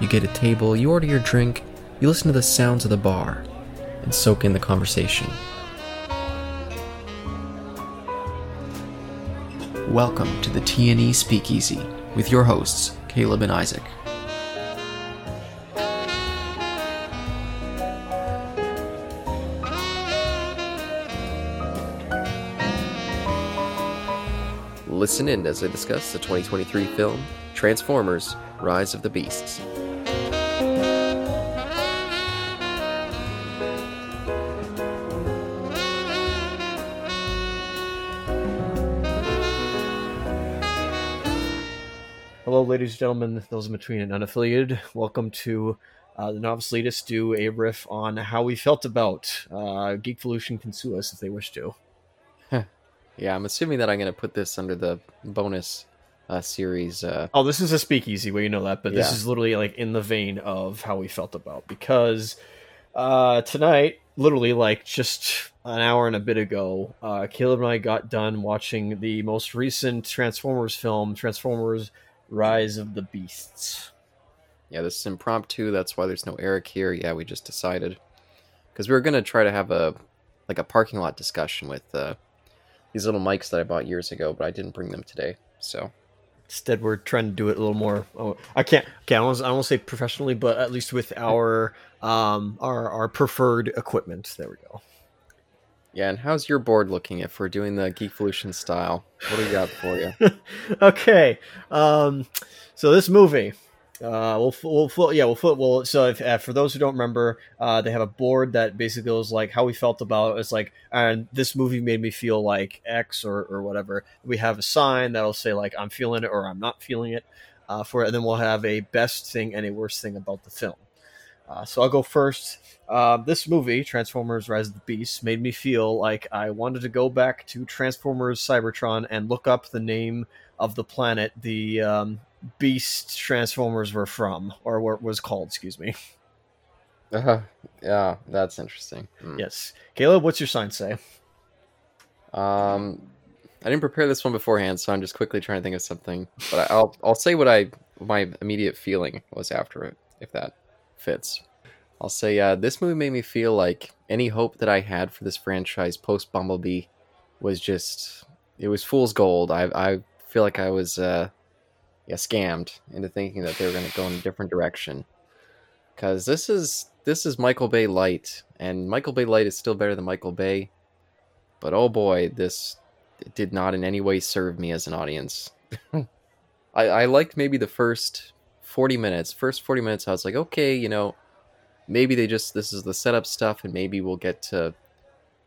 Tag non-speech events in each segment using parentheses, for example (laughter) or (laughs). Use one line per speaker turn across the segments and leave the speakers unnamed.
You get a table, you order your drink, you listen to the sounds of the bar, and soak in the conversation. Welcome to the TNE Speakeasy with your hosts, Caleb and Isaac. Listen in as I discuss the 2023 film Transformers Rise of the Beasts.
Ladies and gentlemen, those in between and unaffiliated. Welcome to uh, the Novice Elitists do a riff on how we felt about uh, Geekvolution can sue us if they wish to.
Yeah, I'm assuming that I'm going to put this under the bonus uh, series. Uh,
Oh, this is a speakeasy way you know that, but this is literally like in the vein of how we felt about because uh, tonight, literally like just an hour and a bit ago, uh, Caleb and I got done watching the most recent Transformers film, Transformers: Rise of the Beasts.
yeah, this is impromptu. That's why there's no Eric here. Yeah, we just decided because we were going to try to have a like a parking lot discussion with uh, these little mics that I bought years ago, but I didn't bring them today. So
Instead, we're trying to do it a little more. Oh, I can't. Okay, I don't, I don't say professionally, but at least with our um our our preferred equipment. There we go.
Yeah, and how's your board looking if we're doing the Geekvolution style? What do we got for you? (laughs)
okay. Um, so this movie, uh, we'll we'll yeah we'll well. So if uh, for those who don't remember, uh, they have a board that basically goes like how we felt about it. It's like and this movie made me feel like X or or whatever. We have a sign that'll say like I'm feeling it or I'm not feeling it. Uh, for it, and then we'll have a best thing and a worst thing about the film. Uh, so I'll go first. Uh, this movie, Transformers: Rise of the Beast, made me feel like I wanted to go back to Transformers Cybertron and look up the name of the planet the um, Beast Transformers were from, or what was called. Excuse me. (laughs)
Uh-huh. yeah, that's interesting. Hmm.
Yes, Caleb, what's your sign say?
Um, I didn't prepare this one beforehand, so I'm just quickly trying to think of something. But I'll I'll say what I my immediate feeling was after it, if that fits. I'll say uh, this movie made me feel like any hope that I had for this franchise post Bumblebee was just it was fool's gold. I I feel like I was uh, yeah scammed into thinking that they were going to go in a different direction. Because this is this is Michael Bay light, and Michael Bay light is still better than Michael Bay. But oh boy, this did not in any way serve me as an audience. (laughs) I, I liked maybe the first 40 minutes. First 40 minutes, I was like, okay, you know, maybe they just, this is the setup stuff, and maybe we'll get to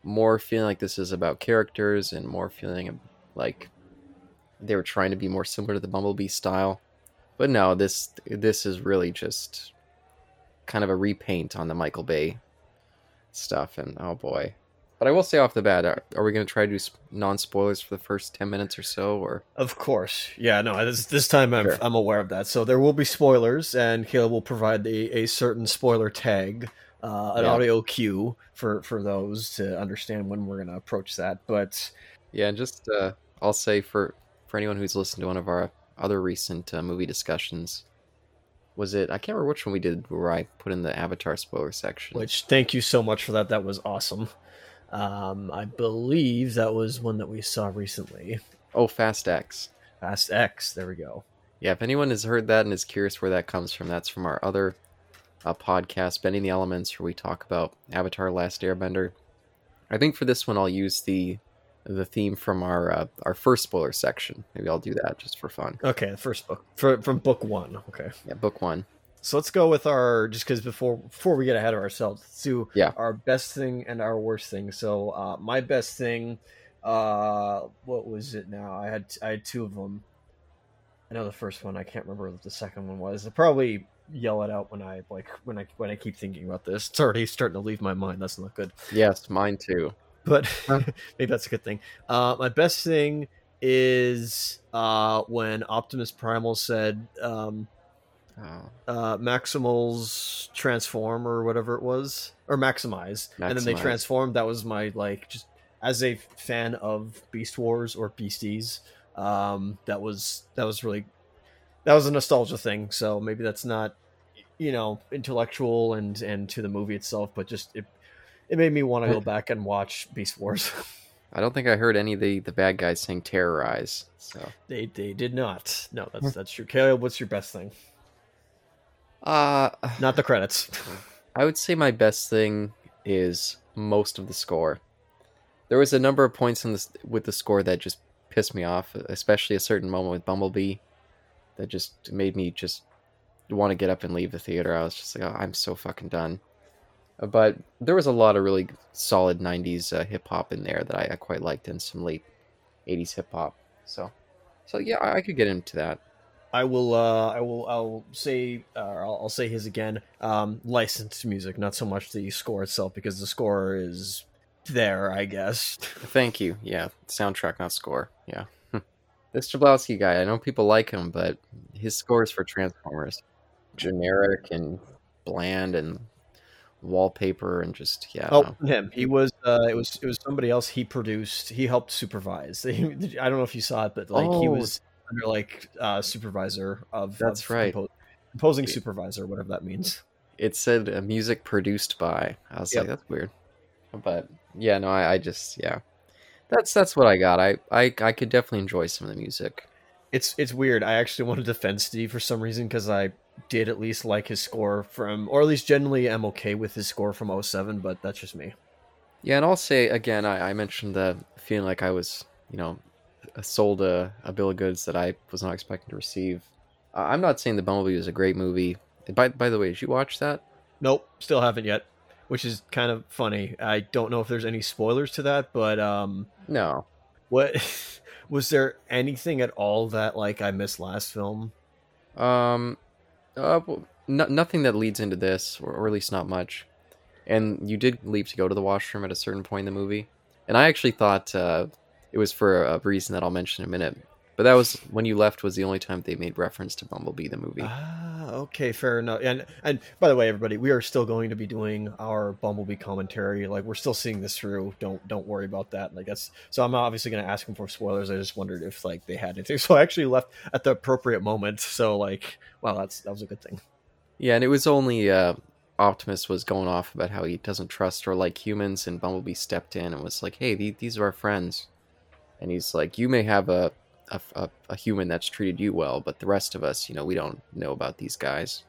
more feeling like this is about characters and more feeling like they were trying to be more similar to the Bumblebee style. But no, this this is really just kind of a repaint on the Michael Bay stuff, and oh boy. But I will say off the bat, are, are we going to try to do non spoilers for the first 10 minutes or so? Or
Of course, yeah. No, this this time I'm
Sure.
I'm aware of that. So there will be spoilers, and Caleb will provide a, a certain spoiler tag, uh, an
Yeah.
audio cue for for those to understand when we're going to approach that. But
yeah, and just uh, I'll say for for anyone who's listened to one of our other recent uh, movie discussions, was it? I can't remember which one we did where I put in the Avatar spoiler section.
which thank you so much for that. That was awesome. Um, I believe that was one that we saw recently.
oh, Fast X.
Fast X. There we go.
Yeah, if anyone has heard that and is curious where that comes from, that's from our other uh, podcast, Bending the Elements, where we talk about Avatar: Last Airbender. I think for this one, I'll use the the theme from our uh, our first spoiler section. Maybe I'll do that just for fun.
Okay, the first book for, from book one. Okay,
Yeah, book one.
So let's go with our just because before before we get ahead of ourselves, let's do
Yeah.
our best thing and our worst thing. So uh, my best thing, uh, what was it? Now I had I had two of them. I know the first one. I can't remember what the second one was. I probably yell it out when I like when I when I keep thinking about this. It's already starting to leave my mind. That's not good.
Yes, mine too.
But (laughs) maybe that's a good thing. Uh, my best thing is uh, when Optimus Primal said um,
Oh,
uh, Maximals transform or whatever it was, or maximize, and then they
Maximize.
transformed. That was my like just as a fan of Beast Wars or Beasties. Um, that was that was really that was a nostalgia thing. So maybe that's not you know intellectual and and to the movie itself, but just it it made me want to go back and watch Beast Wars. (laughs)
I don't think I heard any of the, the bad guys saying terrorize. So,
they they did not. No, that's that's true. Caleb, what's your best thing?
Uh,
Not the credits. (sighs)
I would say my best thing is most of the score. There was a number of points in this with the score that just pissed me off, especially a certain moment with Bumblebee that just made me just want to get up and leave the theater. I was just like, oh, I'm so fucking done. Uh, But there was a lot of really solid '90s uh, hip hop in there that I, I quite liked, and some late '80s hip hop. So, so yeah, I, I could get into that.
I will. Uh, I will. I'll say. Uh, I'll, I'll say his again. Um, licensed music, not so much the score itself, because the score is there. I guess. (laughs)
Thank you. Yeah, soundtrack, not score. Yeah. this Jablonsky guy, I know people like him, but his scores for Transformers, generic and bland and wallpaper and just yeah.
Oh,
know.
him. He was. Uh, it was. It was somebody else. He produced. He helped supervise. (laughs) I don't know if you saw it, but like he
Oh.
was under like uh, supervisor of.
That's
of
right.
compo- composing supervisor, whatever that means.
It said uh, music produced by. I was
Yep.
like, that's weird. But yeah, no, I, I just yeah. That's that's what I got. I, I I could definitely enjoy some of the music.
It's it's weird. I actually want to defend Steve for some reason because I did at least like his score from, or at least generally am okay with his score from 07, but that's just me.
Yeah, and I'll say again, I, I mentioned the feeling like I was, you know, sold a, a bill of goods that I was not expecting to receive. Uh, I'm not saying the Bumblebee was a great movie. By by the way, did you watch that?
Nope, still haven't yet, which is kind of funny. I don't know if there's any spoilers to that, but um,
No.
what (laughs) was there anything at all that like I missed last film?
Um, uh, no, nothing that leads into this, or, or at least not much. And you did leave to go to the washroom at a certain point in the movie, and I actually thought uh, it was for a reason that I'll mention in a minute. But that was when you left was the only time they made reference to Bumblebee the movie.
Ah, okay, fair enough. And and by the way, everybody, we are still going to be doing our Bumblebee commentary. Like we're still seeing this through. Don't don't worry about that. Like that's so. I'm obviously going to ask them for spoilers. I just wondered if like they had anything. (laughs) So I actually left at the appropriate moment. So like, wow, that's that was a good thing.
Yeah, and it was only uh, Optimus was going off about how he doesn't trust or like humans, and Bumblebee stepped in and was like, "Hey, the- these are our friends," and he's like, "You may have a, a a a human that's treated you well, but the rest of us, you know, we don't know about these guys."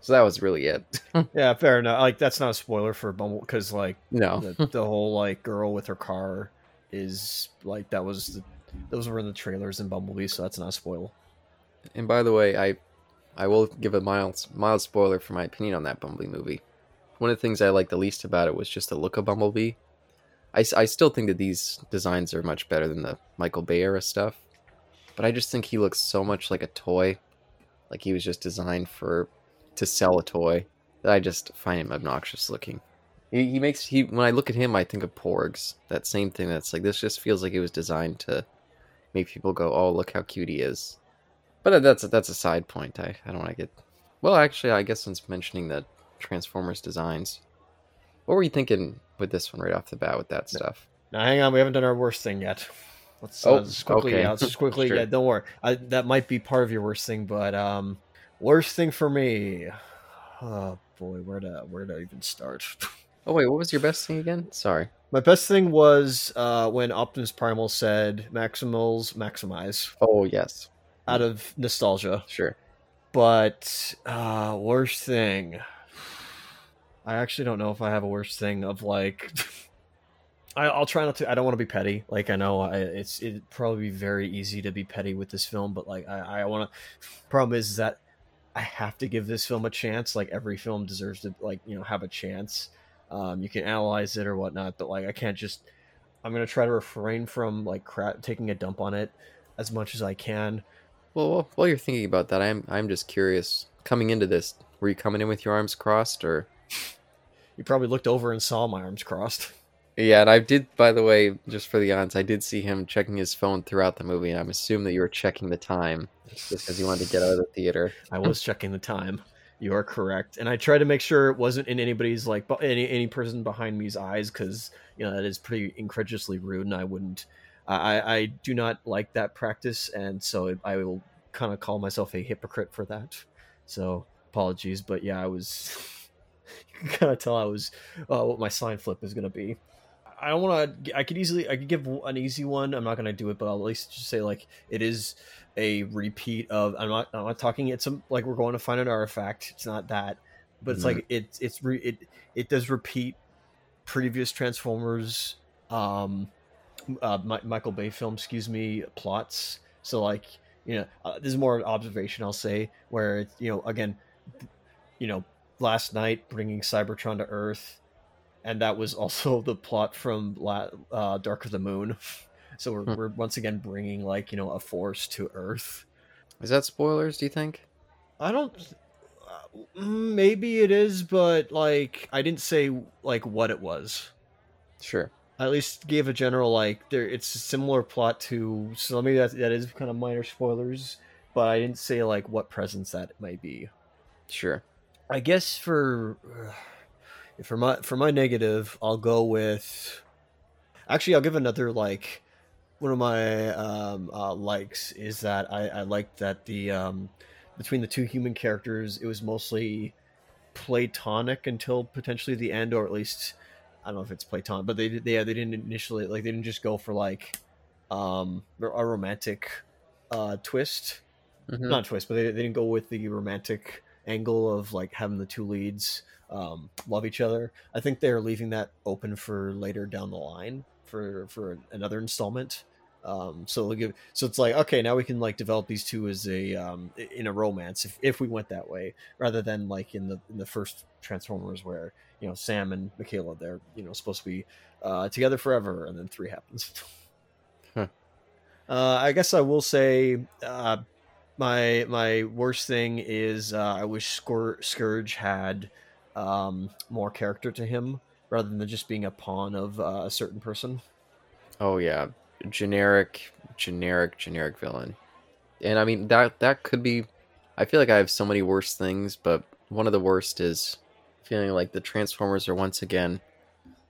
So that was really it. (laughs)
Yeah, fair enough. Like that's not a spoiler for Bumble because like
no,
the, the whole like girl with her car is like that was the, those were in the trailers in Bumblebee, so that's not a spoil.
and by the way, I I will give a mild mild spoiler for my opinion on that Bumblebee movie. One of the things I liked the least about it was just the look of Bumblebee. I, I still think that these designs are much better than the Michael Bay era stuff, but I just think he looks so much like a toy, like he was just designed for to sell a toy. That I just find him obnoxious looking. He, he makes he when I look at him, I think of Porgs. That same thing. That's like this just feels like it was designed to make people go, "Oh, look how cute he is." But that's that's a side point. I, I don't want to get. Well, actually, I guess since mentioning the Transformers designs, what were you thinking with this one right off the bat with that stuff?
Now, hang on, we haven't done our worst thing yet. Let's
Oh,
uh, just quickly.
okay.
Yeah, let's just (laughs) quickly.
Sure.
Yeah, don't worry. I, that might be part of your worst thing, but um, worst thing for me. Oh boy, where to where to even start? (laughs)
Oh wait, what was your best thing again? Sorry.
My best thing was uh, when Optimus Primal said "Maximals maximize"
Oh yes,
out of nostalgia.
sure.
But uh, worst thing. I actually don't know if I have a worst thing of like. (laughs) I, I'll try not to. I don't want to be petty. Like I know I, it's it'd probably be very easy to be petty with this film, but like I, I want to. (laughs) Problem is that I have to give this film a chance. Like every film deserves to like you know have a chance. Um, you can analyze it or whatnot, but like I can't just. I'm gonna try to refrain from like crap taking a dump on it as much as I can.
Well, while you're thinking about that, I'm I'm just curious. Coming into this, were you coming in with your arms crossed, or?
You probably looked over and saw my arms crossed.
Yeah, and I did. By the way, just for the odds, I did see him checking his phone throughout the movie, and I'm assuming that you were checking the time just because you wanted to get out of the theater.
I was checking the time. You are correct, and I tried to make sure it wasn't in anybody's like any any person behind me's eyes because you know that is pretty incredulously rude, and I wouldn't. I I do not like that practice, and so I will kind of call myself a hypocrite for that. So apologies, but yeah, I was. (laughs) kind of tell I was uh, what my sign flip is going to be. I don't want to. I could easily. I could give an easy one. I'm not going to do it, but I'll at least just say like it is a repeat of. I'm not. I'm not talking. It's some like we're going to find an artifact. It's not that, but it's
Mhm.
like it's it's re, it it does repeat previous Transformers, um, uh, Mi- Michael Bay film. Excuse me, plots. So like you know, uh, this is more an observation. I'll say where it's you know again, you know, Last Knight bringing Cybertron to Earth and that was (laughs) also the plot from La- uh, Dark of the Moon. (laughs) So we're,
Hmm.
we're once again bringing like you know a force to Earth.
Is that spoilers? Do you think?
I don't. Uh, mm, maybe it is, but like I didn't say like what it was.
Sure.
I at least gave a general like there. It's a similar plot to so maybe that that is kind of minor spoilers, but I didn't say like what presence that might be.
Sure.
I guess for (sighs) for my for my negative, I'll go with. Actually, I'll give another like one of my um, uh, likes is that I, I liked that the um, between the two human characters, it was mostly platonic until potentially the end, or at least I don't know if it's platonic, but they they yeah, they didn't initially like they didn't just go for like um a romantic uh twist
Mhm.
not twist, but they, they didn't go with the romantic angle of like having the two leads um, love each other. I think they're leaving that open for later down the line for for another installment. Um, so they'll give so it's like okay now we can like develop these two as a um, in a romance if, if we went that way rather than like in the in the first Transformers where you know Sam and Mikaela they're you know supposed to be uh, together forever and then three happens.
Huh.
Uh, I guess I will say uh, my my worst thing is uh, I wish Scour- Scourge had um, more character to him rather than just being a pawn of uh, a certain person.
Oh yeah, generic, generic, generic villain. And I mean that that could be. I feel like I have so many worse things, but one of the worst is feeling like the Transformers are once again,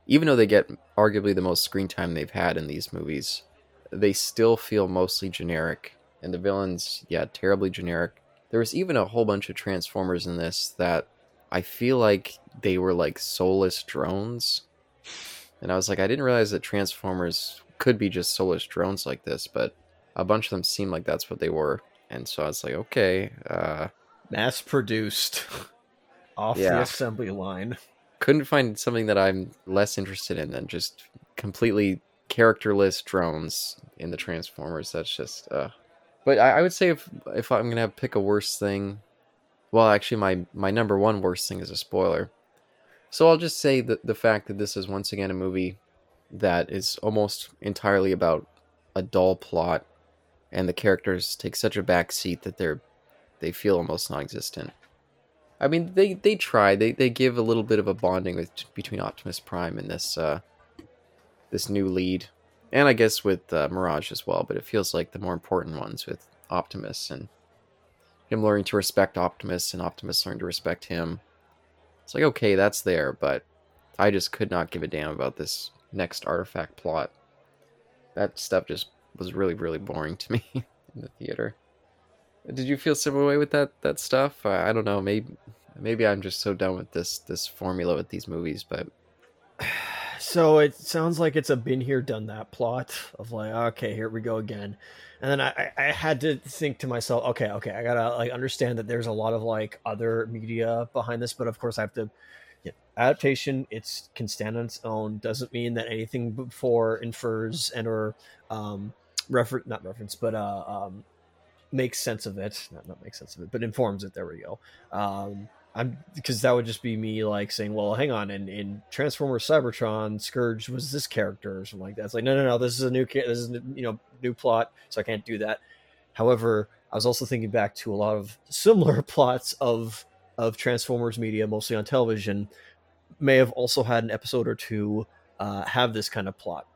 even though they get arguably the most screen time they've had in these movies, they still feel mostly generic. And the villains, yeah, terribly generic. There was even a whole bunch of Transformers in this that I feel like they were like soulless drones. And I was like, I didn't realize that Transformers could be just soulless drones like this, but a bunch of them seemed like that's what they were. And so I was like, okay, uh,
Mass produced (laughs) off the assembly line.
couldn't find something that I'm less interested in than just completely characterless drones in the Transformers. That's just, uh. But I, I would say if if I'm gonna pick a worst thing, well, actually, my my number one worst thing is a spoiler. So I'll just say that the fact that this is once again a movie that is almost entirely about a dull plot, and the characters take such a back seat that they're they feel almost non-existent. I mean, they they try. They they give a little bit of a bonding with between Optimus Prime and this uh this new lead, and I guess with uh, Mirage as well. But it feels like the more important ones with Optimus and him learning to respect Optimus and Optimus learning to respect him. It's like okay, that's there, but I just could not give a damn about this next artifact plot. That stuff just was really really boring to (laughs) me in the theater. Did you feel similar way with that that stuff? I, I don't know. Maybe maybe I'm just so done with this this formula with these movies. But
So it sounds like it's a been here, done that plot of like, okay, here we go again. And then I, I had to think to myself, okay, okay, I gotta like understand that there's a lot of like other media behind this, but of course I have to. Adaptation, it's can stand on its own. Doesn't mean that anything before infers and or um, refer not reference, but uh, um, makes sense of it. Not not makes sense of it, but informs it. There we go. Um, I'm because that would just be me like saying, well, hang on, in, in Transformers Cybertron, Scourge was this character or something like that. It's like, no, no, no, this is a new, this is you know new plot, so I can't do that. However, I was also thinking back to a lot of similar (laughs) plots of of Transformers media, mostly on television, may have also had an episode or two uh, have this kind of plot.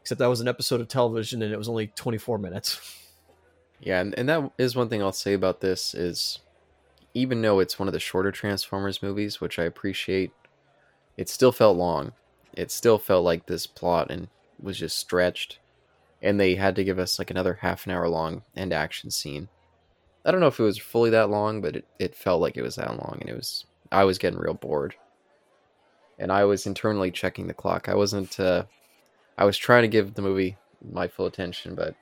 Except that was an episode of television and it was only 24 minutes.
Yeah, and, and that is one thing I'll say about this is even though it's one of the shorter Transformers movies, which I appreciate, it still felt long. It still felt like this plot and was just stretched. And they had to give us like another half an hour long end action scene. I don't know if it was fully that long, but it, it felt like it was that long and it was I was getting real bored. And I was internally checking the clock. I wasn't uh I was trying to give the movie my full attention, but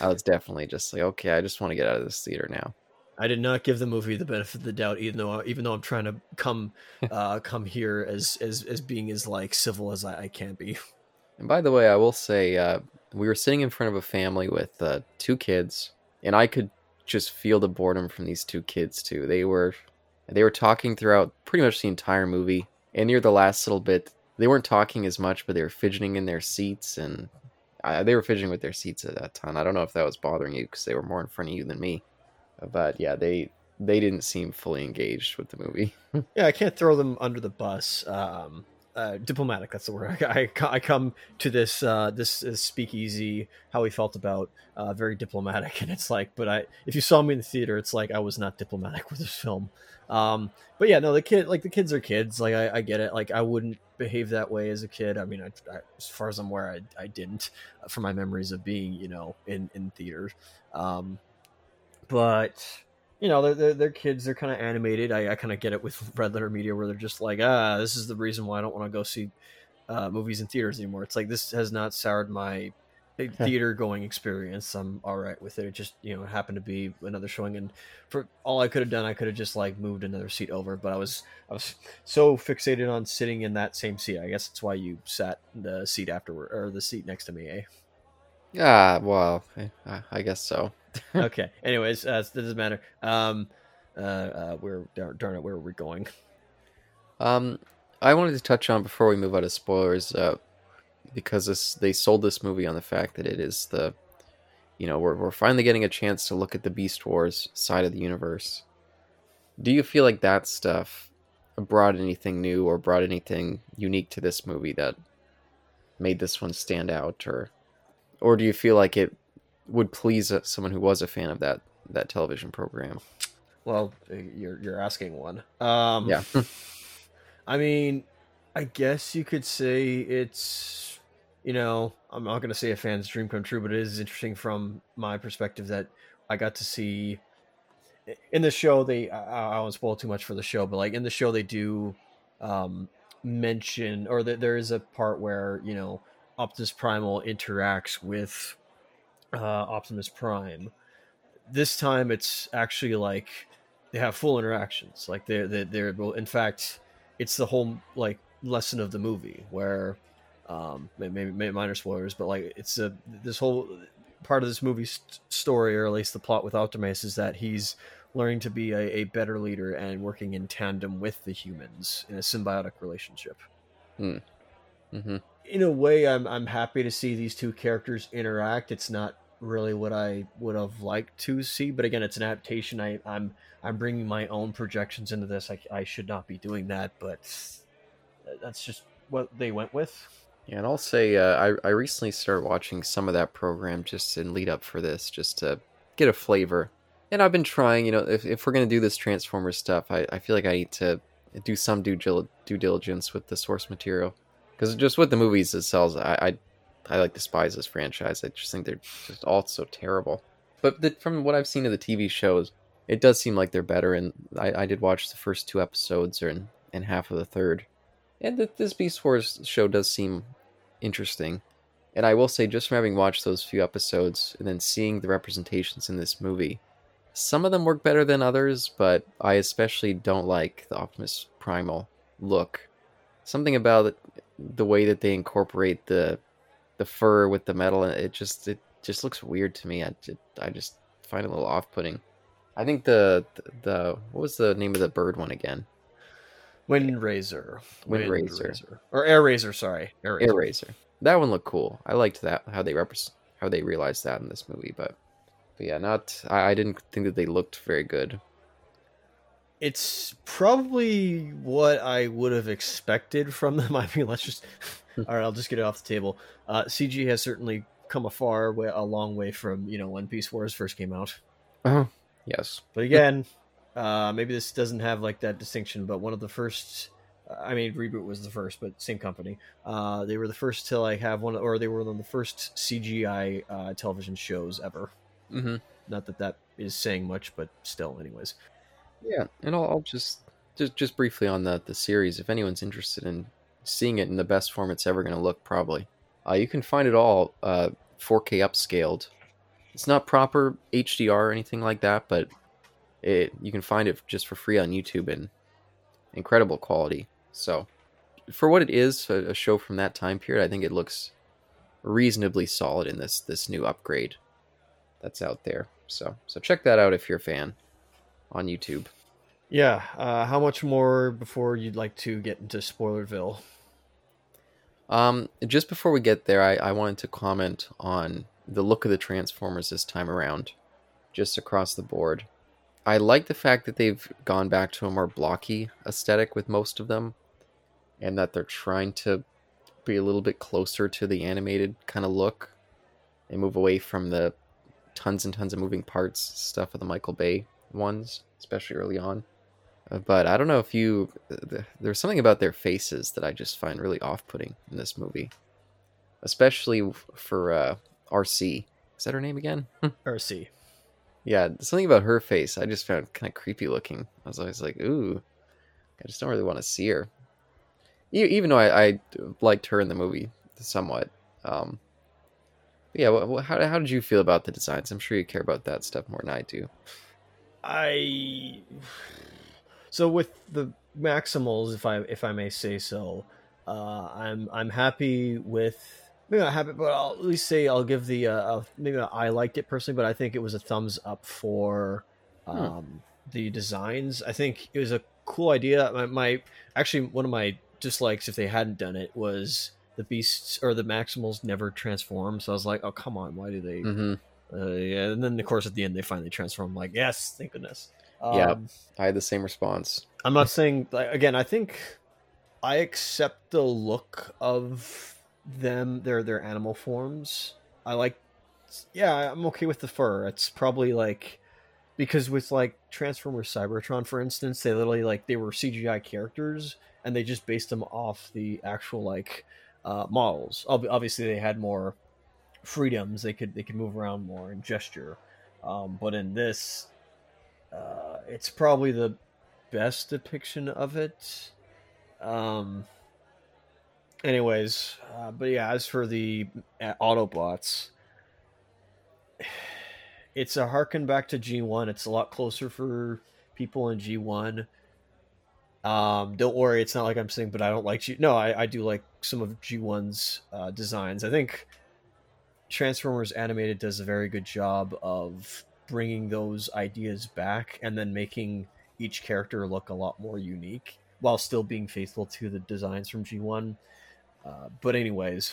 I was definitely just like, okay, I just want to get out of this theater now.
I did not give the movie the benefit of the doubt, even though even though I'm trying to come uh, (laughs) come here as as as being as like civil as I, I can be. (laughs)
And by the way, I will say uh, we were sitting in front of a family with uh, two kids, and I could just feel the boredom from these two kids too. They were they were talking throughout pretty much the entire movie, and near the last little bit, they weren't talking as much, but they were fidgeting in their seats, and uh, they were fidgeting with their seats at that time. I don't know if that was bothering you because they were more in front of you than me but yeah, they they didn't seem fully engaged with the movie. (laughs)
yeah, I can't throw them under the bus. Um, uh, diplomatic. That's the word. I, I, I come to this uh, this, this speakeasy. How he felt about uh, very diplomatic, (laughs) and it's like, but I if you saw me in the theater, it's like I was not diplomatic (laughs) with this film. Um, but yeah, no, the kid like the kids are kids. Like I, I get it. Like I wouldn't behave that way as a kid. I mean, I, I, as far as I'm aware, I, I didn't. Uh, from my memories of being, you know, in in theater. Um, but you know they're, they're, they're kids they're kind of animated. I, I kind of get it with (laughs) red letter media where they're just like ah this is the reason why i don't want to go see uh, movies in theaters anymore. It's like this has not soured my theater going experience. I'm all right with it. It just you know happened to be another showing and for all i could have done i could have just like moved another seat over but i was i was so fixated on sitting in that same seat. I guess that's why you sat the seat afterward or the seat next to me eh?
Yeah well i, I guess so (laughs)
okay. Anyways, uh, it doesn't matter. Um, uh, uh, where darn, darn it, where are we going?
Um, I wanted to touch on before we move out of spoilers, uh, because this they sold this movie on the fact that it is the, you know, we're we're finally getting a chance to look at the Beast Wars side of the universe. Do you feel like that stuff brought anything new or brought anything unique to this movie that made this one stand out, or, or do you feel like it would please someone who was a fan of that that television program.
Well, uh, you're you're asking one. Um,
yeah. (laughs)
I mean, I guess you could say it's, you know, I'm not going to say a fan's dream come true, but it is interesting from my perspective that I got to see in the show. They I, I won't spoil too much for the show, but like in the show, they do um, mention or that there is a part where you know Optimus Primal interacts with uh, Optimus Prime. This time, it's actually like they have full interactions. Like they're they're, they're well, in fact, it's the whole like lesson of the movie where um maybe, maybe minor spoilers, but like it's a this whole part of this movie's story, or at least the plot with Optimus, is that he's learning to be a, a better leader and working in tandem with the humans in a symbiotic relationship.
Hmm. Mm-hmm.
In a way, I'm I'm happy to see these two characters interact. It's not really what I would have liked to see. But again, it's an adaptation. I, I'm I'm bringing my own projections into this. I, I should not be doing that, but that's just what they went with.
Yeah, and I'll say uh, I I recently started watching some of that program just in lead up for this, just to get a flavor. And I've been trying, you know, if, if we're gonna do this Transformers stuff, I, I feel like I need to do some due due diligence with the source material because just with the movies sells, I, I I like despise this franchise. I just think they're just all so terrible. But the, from what I've seen of the TV shows, it does seem like they're better. And I, I did watch the first two episodes or in, and half of the third. And the, this Beast Wars show does seem interesting. And I will say, just from having watched those few episodes and then seeing the representations in this movie, some of them work better than others, but I especially don't like the Optimus Primal look. Something about the way that they incorporate the the fur with the metal and it just it just looks weird to me. I just, I just find it a little off-putting. I think the, the, what was the name of the bird one again?
Wind Razor.
Wind, Wind Razor.
Razor. or Air Razor. Sorry,
Air Razor. Air Razor. That one looked cool. I liked that how they represent how they realized that in this movie, but but yeah, not. I, I didn't think that they looked very good.
It's probably what I would have expected from them. (laughs) I mean, let's just. (laughs) All right, I'll just get it off the table. Uh, CG has certainly come a far way, a long way from you know when Beast Wars first came out.
Uh-huh. Yes,
But again, uh, maybe this doesn't have like that distinction. But one of the first, I mean, reboot was the first, but same company. Uh, they were the first to like have one, or they were one of the first CGI uh, television shows ever.
hmm
Not that that is saying much, but still, anyways.
Yeah, and I'll, I'll just just just briefly on the the series. If anyone's interested in seeing it in the best form it's ever going to look, probably uh, you can find it all uh, 4K upscaled. It's not proper HDR or anything like that, but it you can find it just for free on YouTube in incredible quality. So, for what it is, a, a show from that time period, I think it looks reasonably solid in this this new upgrade that's out there. So, so check that out if you're a fan on YouTube.
Yeah. Uh, how much more before you'd like to get into Spoilerville?
Um, just before we get there, I, I wanted to comment on the look of the Transformers this time around, just across the board. I like the fact that they've gone back to a more blocky aesthetic with most of them, and that they're trying to be a little bit closer to the animated kind of look and move away from the tons and tons of moving parts stuff of the Michael Bay ones, especially early on. Uh, But I don't know if you. th- There's something about their faces that I just find really off putting in this movie. Especially for uh, Arcee. Is that her name again? (laughs)
Arcee.
Yeah, something about her face I just found kind of creepy looking. I was always like, ooh, I just don't really want to see her. Even though I, I liked her in the movie somewhat. Um, yeah, wh- how, how did you feel about the designs? I'm sure you care about that stuff more than I do.
I so with the Maximals, if I if I may say so, uh, I'm I'm happy with maybe not happy, but I'll at least say I'll give the uh, uh, maybe I liked it personally, but I think it was a thumbs up for um, the designs. I think it was a cool idea. My, my actually one of my dislikes if they hadn't done it was the beasts or the Maximals never transform. So I was like, oh come on, why do they?
hmm
Uh, yeah, and then of course at the end they finally transform. I'm like, yes, thank goodness.
Yeah.
Um,
I had the same response.
I'm not saying like again. I think I accept the look of them, their their animal forms. I like, yeah, I'm okay with the fur. It's probably like because with like Transformers Cybertron, for instance, they literally like they were CGI characters and they just based them off the actual like uh, models. Ob- Obviously, they had more freedoms. They could they could move around more and gesture. Um, but in this, uh, it's probably the best depiction of it. Um. Anyways, uh, but yeah, as for the uh, Autobots, it's a harken back to G one. It's a lot closer for people in G one. Um, don't worry, it's not like I'm saying, but I don't like G. No, I, I do like some of G one's uh, designs. I think Transformers Animated does a very good job of bringing those ideas back and then making each character look a lot more unique while still being faithful to the designs from G1. Uh, but anyways,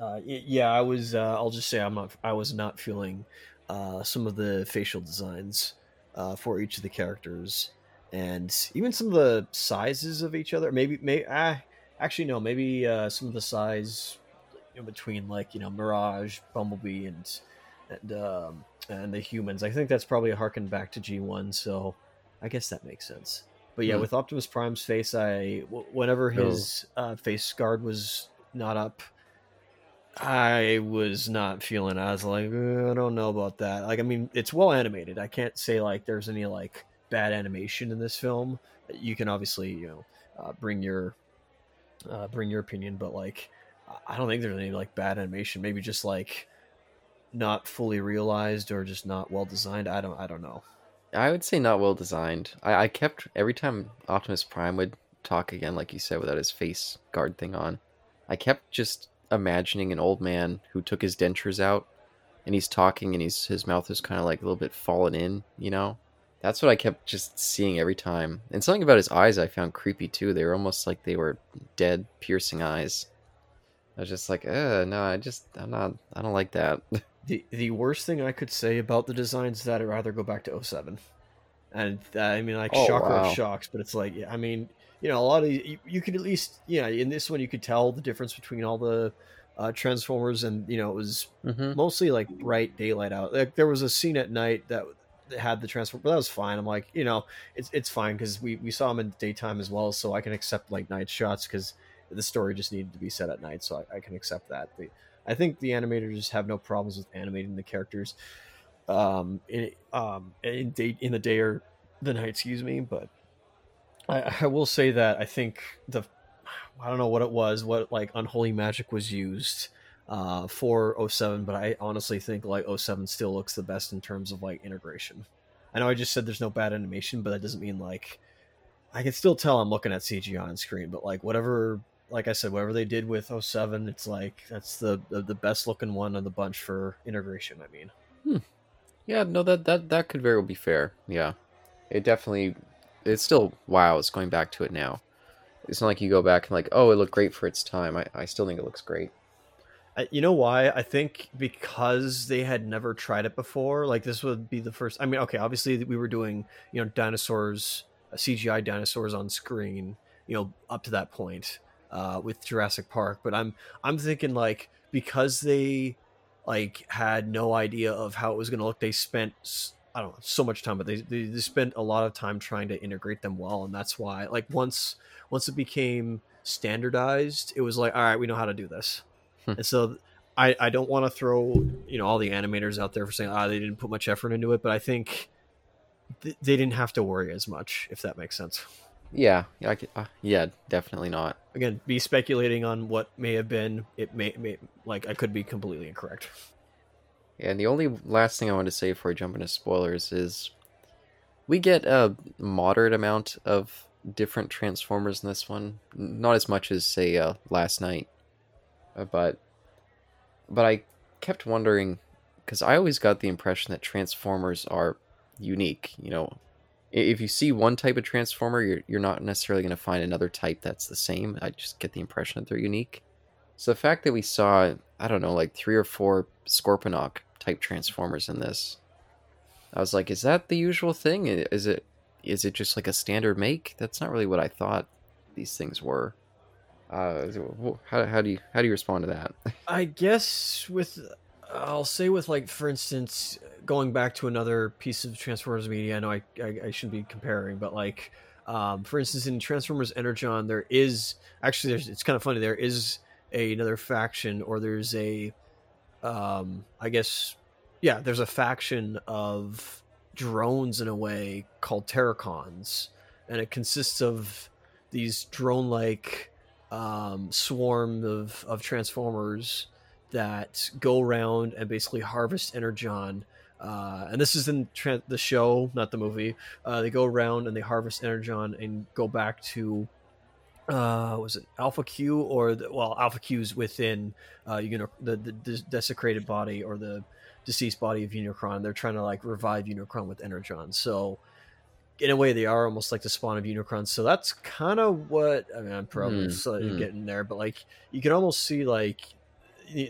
uh, yeah, I was. Uh, I'll just say I'm not. I was not feeling uh, some of the facial designs uh, for each of the characters, and even some of the sizes of each other. Maybe, may ah, actually no. Maybe uh, some of the size in between, like you know, Mirage, Bumblebee, and and um, and the humans. I think that's probably a harken back to G1. So I guess that makes sense. But yeah,
Hmm.
with Optimus Prime's face, I w- whenever his uh, face guard was not up, I was not feeling. I was like, "Uh, I don't know about that. Like, I mean, it's well animated. I can't say like there's any like bad animation in this film. You can obviously you know uh, bring your uh, bring your opinion, but like I- don't think there's any like bad animation. Maybe just like not fully realized or just not well designed. I don't. I don't know.
I would say not well designed. I, I kept every time Optimus Prime would talk again, like you said, without his face guard thing on. I kept just imagining an old man who took his dentures out, and he's talking, and he's his mouth is kind of like a little bit fallen in. You know, that's what I kept just seeing every time. And something about his eyes I found creepy too. They were almost like they were dead, piercing eyes. I was just like, uh, no, I just, I'm not, I don't like that. (laughs)
The the worst thing I could say about the designs is that I'd rather go back to 07. And uh, I mean, like
Oh,
shocker
wow.
of shocks, but it's like, yeah, I mean, you know, a lot of you, you could at least, yeah, in this one you could tell the difference between all the uh, Transformers, and you know, it was
hmm
mostly like bright daylight out. Like there was a scene at night that had the transform, but that was fine. I'm like, you know, it's it's fine because we we saw them in daytime as well, so I can accept like night shots because the story just needed to be set at night, so I, I can accept that. But I think the animators have no problems with animating the characters, um, in um in day in the day or the night, excuse me. But I, I will say that I think the I don't know what it was, what like unholy magic was used uh, for 07, but I honestly think like 07 still looks the best in terms of like integration. I know I just said there's no bad animation, but that doesn't mean like I can still tell I'm looking at CGI on screen. But like whatever, like I said, whatever they did with 07, it's like that's the the, best looking one of the bunch for integration. I mean,
Yeah, no, that that that could very well be fair. Yeah, it definitely. It's still wow. It's going back to it now. It's not like you go back and like, oh, it looked great for its time. I, I still think it looks great.
I, you know why? I think because they had never tried it before. Like this would be the first. I mean, okay, obviously we were doing you know dinosaurs, uh, CGI dinosaurs on screen. You know, up to that point uh, with Jurassic Park. But I'm I'm thinking like because they like had no idea of how it was going to look. They spent I don't know so much time, but they, they they spent a lot of time trying to integrate them well, and that's why like once once it became standardized, it was like all right, we know how to do this.
Hmm.
and so I I don't want to throw you know all the animators out there for saying ah they didn't put much effort into it, but I think th- they didn't have to worry as much if that makes sense.
Yeah, yeah, I could, uh, yeah, definitely not.
Again, be speculating on what may have been. It may, may like I could be completely incorrect.
And the only last thing I want to say before I jump into spoilers is we get a moderate amount of different Transformers in this one. Not as much as say uh, Last Knight, Uh, but but I kept wondering because I always got the impression that Transformers are unique. You know, if you see one type of Transformer, you're you're not necessarily going to find another type that's the same. I just get the impression that they're unique. So the fact that we saw, I don't know, like three or four Scorponok type Transformers in this, I was like, is that the usual thing? Is it is it just like a standard make? That's not really what I thought these things were. Uh, how, how do you how do you respond to that?
I guess with I'll say with like for instance going back to another piece of Transformers media. I know I I, I shouldn't be comparing, but like um, for instance in Transformers Energon, there is actually there's it's kind of funny. There is a, another faction or there's a um I guess yeah there's a faction of drones in a way called Terrorcons, and it consists of these drone like um, swarm of, of transformers that go around and basically harvest energon uh, and this is in tra- the show not the movie. Uh, they go around and they harvest energon and go back to uh, was it alpha q or the, well alpha q's within uh, you know the, the des- desecrated body or the deceased body of unicron. They're trying to like revive unicron with energon so in a way they are almost like the spawn of unicron. So that's kind of what i mean i'm probably slightly
hmm.
getting there but like you can almost see like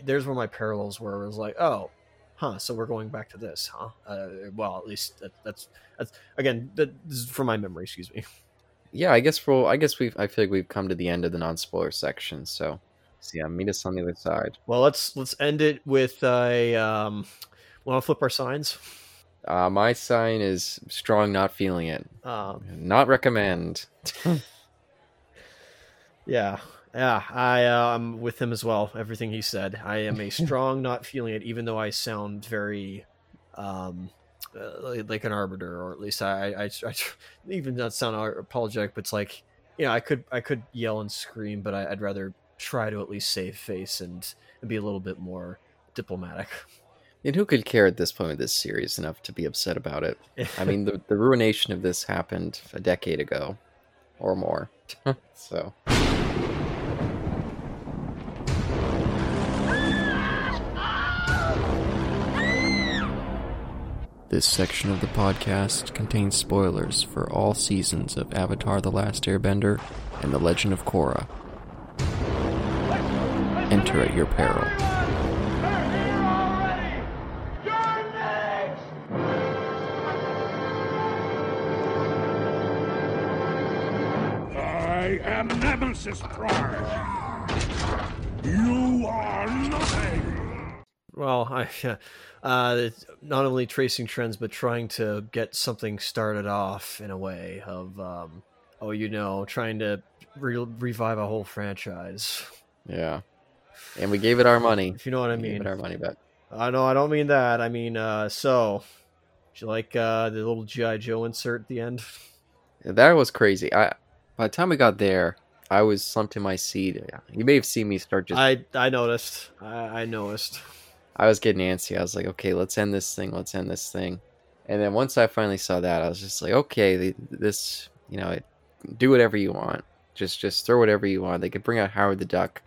there's where my parallels were it was like oh huh so we're going back to this huh uh, well at least that, that's that's again that this is from my memory excuse me
yeah, I guess we'll I guess we've I feel like we've come to the end of the non spoiler section. So, so yeah, meet us on the other side.
well let's let's end it with a um want to flip our signs
Uh, my sign is strong, not feeling it.
um
Not recommend. (laughs)
Yeah, yeah, I uh, I'm with him as well. Everything he said, I am a (laughs) strong not feeling it, even though I sound very, um, uh, like, an arbiter, or at least I, I, I, even not sound apologetic, but it's like, you know, I could I could yell and scream, but I, I'd rather try to at least save face and, and be a little bit more diplomatic.
And who could care at this point with this series enough to be upset about it? I mean, the, (laughs) the ruination of this happened a decade ago or more. (laughs) so, This section of the podcast contains spoilers for all seasons of Avatar The Last Airbender and The Legend of Korra. Enter at your peril.
I am Nemesis Prime. You are nothing.
Well, I. Uh, uh, it's not only tracing trends, but trying to get something started off in a way of, um, oh, you know, trying to re- revive a whole franchise.
Yeah. And we gave it our money.
If you know what I
We gave
mean.
it our money back.
I know I don't mean that. I mean, uh, so, you like uh, the little GI Joe insert at the end?
That was crazy. I by the time we got there, I was slumped in my seat. You may have seen me start just. I,
I I noticed. I, I noticed.
Was getting antsy. I was like, okay, let's end this thing. Let's end this thing. And then once I finally saw that, I was just like, okay, this, you know, it, do whatever you want. Just just throw whatever you want. They could bring out Howard the Duck,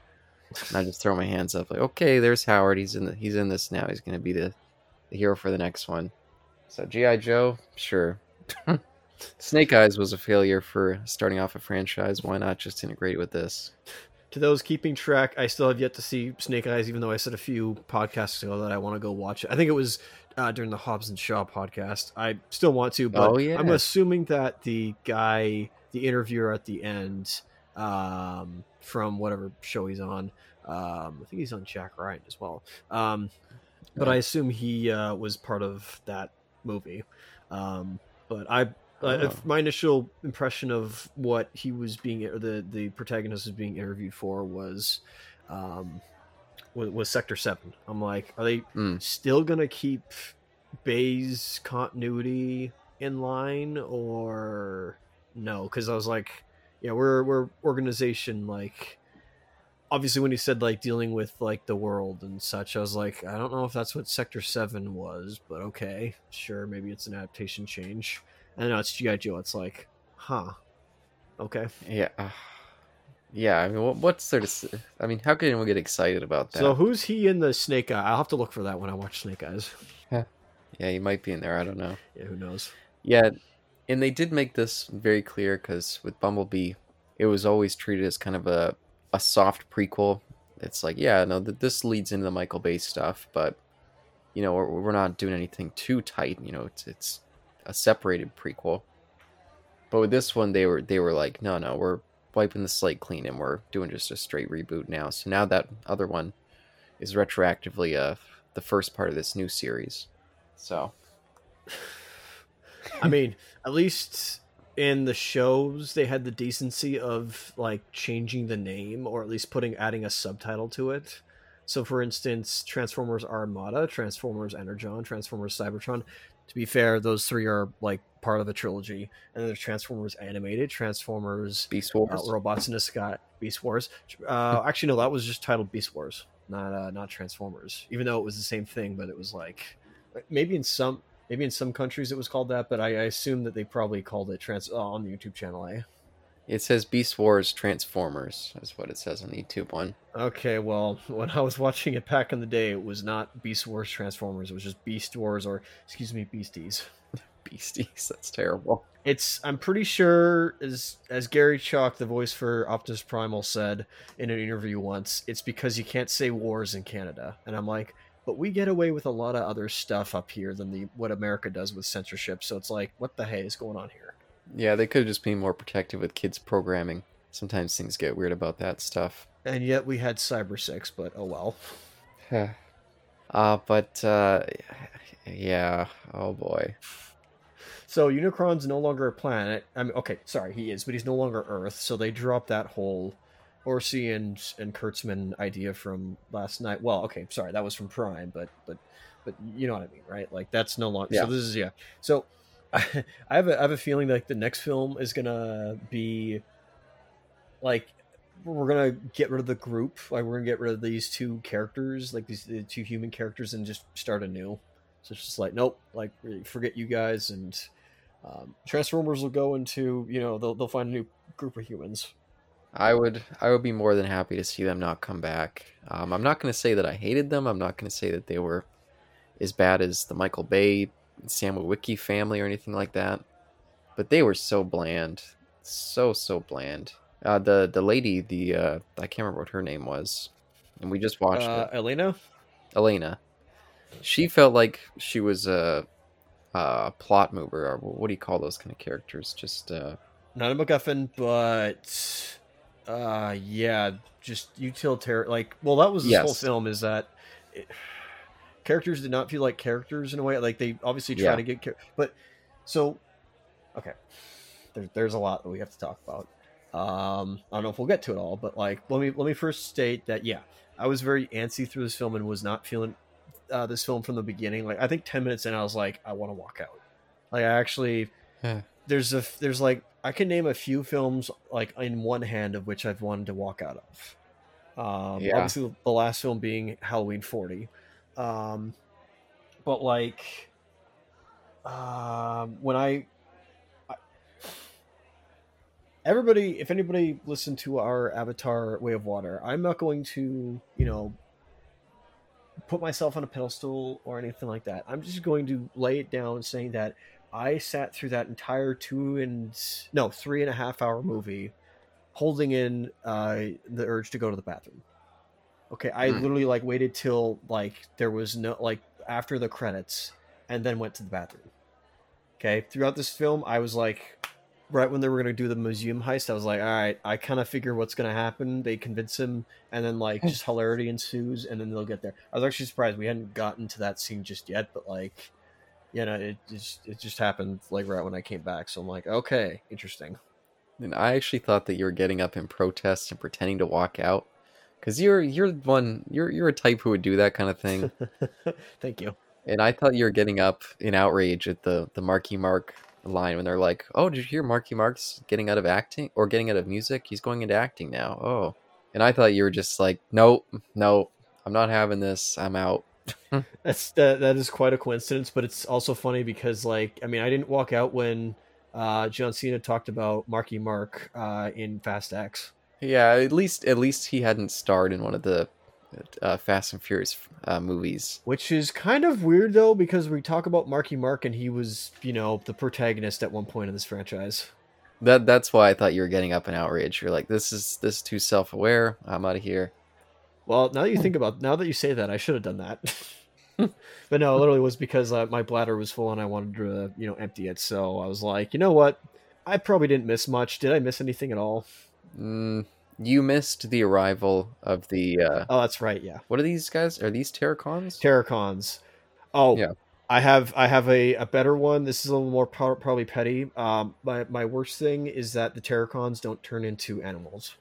and I just throw my hands up like, okay, there's Howard. He's in the, he's in this now. He's gonna be the, the hero for the next one. So GI Joe, sure. (laughs) Snake Eyes was a failure for starting off a franchise. Why not just integrate with this?
To those keeping track, I still have yet to see Snake Eyes, even though I said a few podcasts ago that I want to go watch it. I think it was uh, during the Hobbs and Shaw podcast. I still want to, but
Oh, yeah.
I'm assuming that the guy, the interviewer at the end, um, from whatever show he's on, um, I think he's on Jack Ryan as well. Um, but I assume he uh, was part of that movie. Um, but I, uh,
Oh.
if my initial impression of what he was being, or the the protagonist was being interviewed for was, um, was, was Sector Seven. I'm like, are they
Mm.
still gonna keep Bay's continuity in line or no? Because I was like, yeah, we're we're organization like obviously when he said like dealing with like the world and such, I was like, I don't know if that's what Sector Seven was, but okay, sure, maybe it's an adaptation change. And now it's GI Joe. It's like, huh, okay.
Yeah. uh, Yeah, I mean, what, what's there to? I mean, how can anyone get excited about that?
So who's he in the Snake Eye? I'll have to look for that when I watch Snake Eyes.
yeah, Yeah, he might be in there. I don't know.
Yeah, who knows?
Yeah, and they did make this very clear because with Bumblebee, it was always treated as kind of a a soft prequel. It's like, yeah, no, th- this leads into the Michael Bay stuff, but you know, we're, we're not doing anything too tight. You know, it's it's a separated prequel. But with this one, they were they were like, no, no, we're wiping the slate clean and we're doing just a straight reboot now. So now that other one is retroactively uh the first part of this new series. So
I mean, at least in the shows they had the decency of like changing the name or at least putting adding a subtitle to it. So for instance, Transformers Armada, Transformers Energon, Transformers Cybertron. To be fair, those three are like part of a trilogy. And then there's Transformers Animated, Transformers
Beast
uh,
Wars.
Robots in Disguise, Beast Wars. Uh, actually, no, that was just titled Beast Wars, not uh, not Transformers. Even though it was the same thing, but it was like maybe in some maybe in some countries it was called that, but I, I assume that they probably called it trans uh, on the YouTube channel. Eh?
It says Beast Wars Transformers. That's what it says on the YouTube one.
Okay, well, (laughs) when I was watching it back in the day, it was not Beast Wars Transformers. It was just Beast Wars, or excuse me, Beasties. (laughs)
Beasties. That's terrible.
It's I'm pretty sure as as Gary Chalk, the voice for Optimus Primal, said in an interview once, it's because you can't say wars in Canada. And I'm like, but we get away with a lot of other stuff up here than the what America does with censorship. So it's like, what the hey is going on here?
Yeah, they could have just be more protective with kids programming. Sometimes things get weird about that stuff.
And yet we had Cybersix, but oh well.
uh, but uh, yeah. Oh boy.
So Unicron's no longer a planet. I mean, okay, sorry, he is, but he's no longer Earth. So they dropped that whole Orci and and Kurtzman idea from Last Knight. Well, okay, sorry, that was from Prime, but but but you know what I mean, right? Like that's no longer.
Yeah.
So this is yeah. So I, (laughs) I have a I have a feeling like the next film is gonna be like we're gonna get rid of the group. Like we're gonna get rid of these two characters, like these the two human characters, and just start anew. So it's just like nope, like forget you guys, and um, Transformers will go into you know they'll they'll find a new group of humans.
I would I would be more than happy to see them not come back. Um, I'm not to say that I hated them. I'm not to say that they were as bad as the Michael Bay, Sam Witwicky family or anything like that. But they were so bland, so so bland. Uh, the the lady, the uh, I can't remember what her name was, and we just watched
Uh,
it.
Elena,
Elena. She felt like she was a, a plot mover, or what do you call those kind of characters? Just uh,
not a MacGuffin, but Uh, yeah, just utilitarian. Like, well, that was this whole film. Is that it, characters did not feel like characters in a way. Like they obviously try
Yeah.
to get, char- but so okay. There, there's a lot that we have to talk about. Um, I don't know if we'll get to it all, but like, let me let me first state that yeah, I was very antsy through this film and was not feeling uh, this film from the beginning. Like, I think ten minutes in, I was like, I want to walk out. Like, I actually
Yeah.
there's a there's like I can name a few films like in one hand of which I've wanted to walk out of. Um,
Yeah.
Obviously, the last film being Halloween Forty, um, but like um, when I, I everybody, if anybody listened to our Avatar Way of Water, I'm not going to you know put myself on a pedestal or anything like that. I'm just going to lay it down saying that I sat through that entire two and no three and a half hour movie, holding in uh, the urge to go to the bathroom. Okay, I
Hmm.
literally like waited till like there was no like after the credits, and then went to the bathroom. Okay, throughout this film, I was like, right when they were gonna do the museum heist, I was like, all right, I kind of figure what's gonna happen. They convince him, and then like just (laughs) hilarity ensues, and then they'll get there. I was actually surprised we hadn't gotten to that scene just yet, but like you know, it just it just happened like right when I came back. So I'm like, okay, interesting.
And I actually thought that you were getting up in protest and pretending to walk out, because you're you're one you're you're a type who would do that kind of thing. (laughs)
Thank you.
and I thought you were getting up in outrage at the the Marky Mark line when they're like, "Oh, did you hear Marky Mark's getting out of acting or getting out of music? He's going into acting now." Oh, and I thought you were just like, "Nope, no, I'm not having this. I'm out." (laughs)
That's that that is quite a coincidence, but it's also funny because like I mean I didn't walk out when uh, John Cena talked about Marky Mark uh, in Fast X.
Yeah, at least at least he hadn't starred in one of the uh, Fast and Furious uh, movies.
Which is kind of weird though, because we talk about Marky Mark and he was, you know, the protagonist at one point in this franchise.
That that's why I thought you were getting up in outrage. You're like, "This is this is too self aware. I'm out of here."
Well, now that you think about, now that you say that, I should have done that. (laughs) but no, it literally was because uh, my bladder was full and I wanted to, uh, you know, empty it. So I was like, you know what? I probably didn't miss much. Did I miss anything at all?
Mm, you missed the arrival of the uh,
Oh, that's right. Yeah,
what are these guys? Are these Terrorcons?
Terrorcons. Oh,
Yeah.
I have I have a, a better one. This is a little more pro- probably petty. Um, my my worst thing is that the Terrorcons don't turn into animals,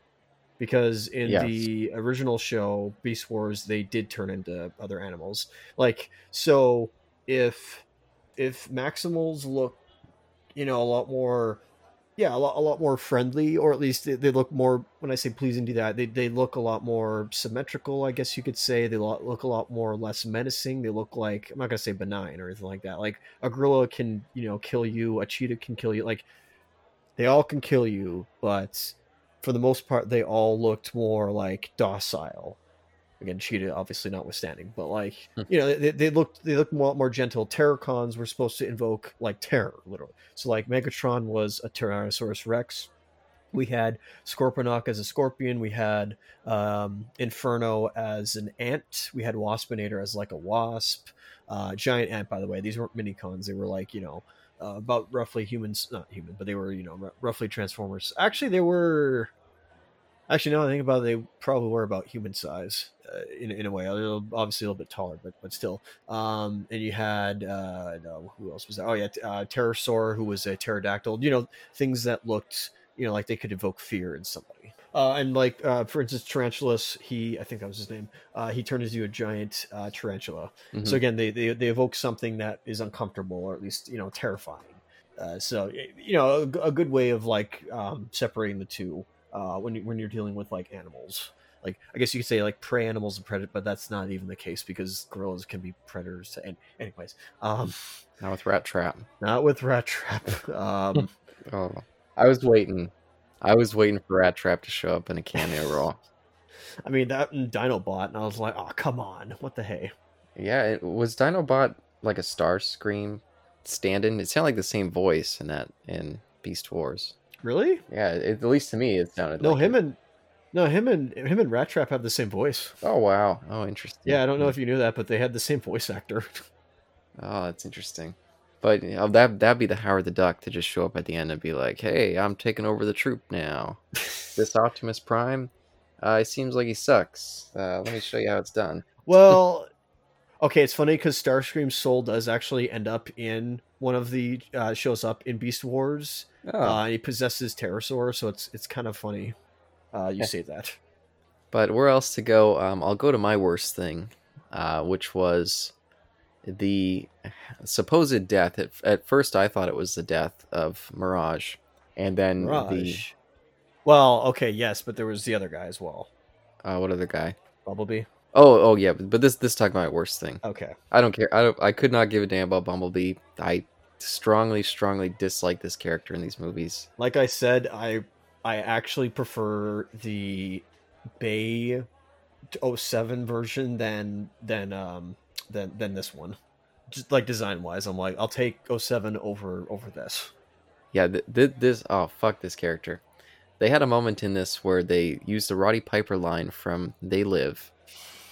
because in
Yes.
the original show Beast Wars they did turn into other animals. Like so, if if Maximals look, you know, a lot more, yeah, a lot, a lot more friendly, or at least they, they look more. When I say pleasing to that, they they look a lot more symmetrical. I guess you could say they look a lot more less menacing. They look like I'm not gonna say benign or anything like that. Like a gorilla can, you know, kill you. A cheetah can kill you. Like they all can kill you, but for the most part, they all looked more like docile. Again, cheetah obviously notwithstanding, but like
Hmm.
you know, they, they looked they looked more more gentle. Terrorcons were supposed to invoke like terror, literally. So like Megatron was a Tyrannosaurus Rex. We had Scorponok as a scorpion. We had um, Inferno as an ant. We had Waspinator as like a wasp. Uh, giant ant, by the way. These weren't minicons. They were like you know uh, about roughly humans, not human, but they were you know r- roughly Transformers. Actually, they were. Actually, now I think about it, they probably were about human size uh, in, in a way. A little, obviously, a little bit taller, but but still. Um, and you had uh, no, who else was there? Oh yeah, uh, Pterosaur, who was a pterodactyl. You know, things that looked you know like they could evoke fear in somebody. Uh, and like uh, for instance, Tarantulas, he I think that was his name. Uh, he turned into a giant uh, tarantula.
Mhm.
So again, they, they they evoke something that is uncomfortable or at least you know terrifying. Uh, so you know a good way of like um, separating the two uh, when you, when you're dealing with like animals. Like I guess you could say like prey animals and predator, but that's not even the case because gorillas can be predators. To, an- anyways, um,
Now with Rat Trap.
not with Rat Trap. (laughs) Um, (laughs)
Oh, I was waiting. I was waiting for Rat Trap to show up in a cameo (laughs) role.
I mean that and Dinobot, and I was like, oh come on, what the hey?
Yeah, it was Dinobot like a Starscream stand-in. It sounded like the same voice in that in Beast Wars.
Really?
Yeah, it, at least to me, it sounded.
No,
like
him
it.
and no him and him and Rat Trap have the same voice.
Oh wow! Oh, interesting.
Yeah, I don't know if you knew that, but they had the same voice actor. (laughs)
Oh, that's interesting. But you know, that that'd be the Howard the Duck to just show up at the end and be like, "Hey, I'm taking over the troop now." (laughs) this Optimus Prime, uh, it seems like he sucks. Uh, let me show you how it's done.
Well, okay, it's funny because Starscream's soul does actually end up in one of the uh, shows up in Beast Wars.
Oh,
Uh, he possesses Pterosaur, so it's it's kind of funny. Uh, you say that.
but where else to go? Um, I'll go to my worst thing, uh, which was the supposed death. At, at first, I thought it was the death of Mirage, and then the
Mirage. Well, okay, yes, but there was the other guy as well,
uh, what other guy?
Bumblebee.
Oh, oh yeah, but, this this talking about my worst thing.
Okay,
I don't care. I don't. I could not give a damn about Bumblebee. I strongly, strongly dislike this character in these movies.
like I said, I I actually prefer the Bay 07 version than than um than than this one. Just like design wise, I'm like I'll take 07 over over this.
Yeah, th- th- this. Oh fuck this character. They had a moment in this where they used the Roddy Piper line from "They Live,"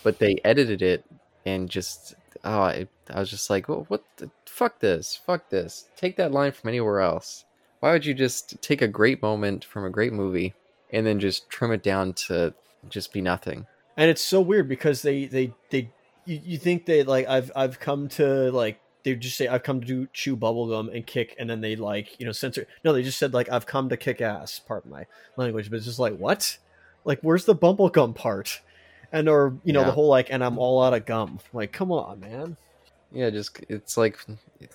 but they edited it and just. Oh, I, I was just like, well, what? The, fuck this! Fuck this! Take that line from anywhere else. Why would you just take a great moment from a great movie and then just trim it down to just be nothing?
and it's so weird because they they they you, you think they like I've I've come to like they just say I've come to do, chew bubblegum and kick and then they like you know censor no they just said like I've come to kick ass pardon my language but it's just like what like where's the bubblegum part and or you know
Yeah.
the whole like and I'm all out of gum like come on man
Yeah, just it's like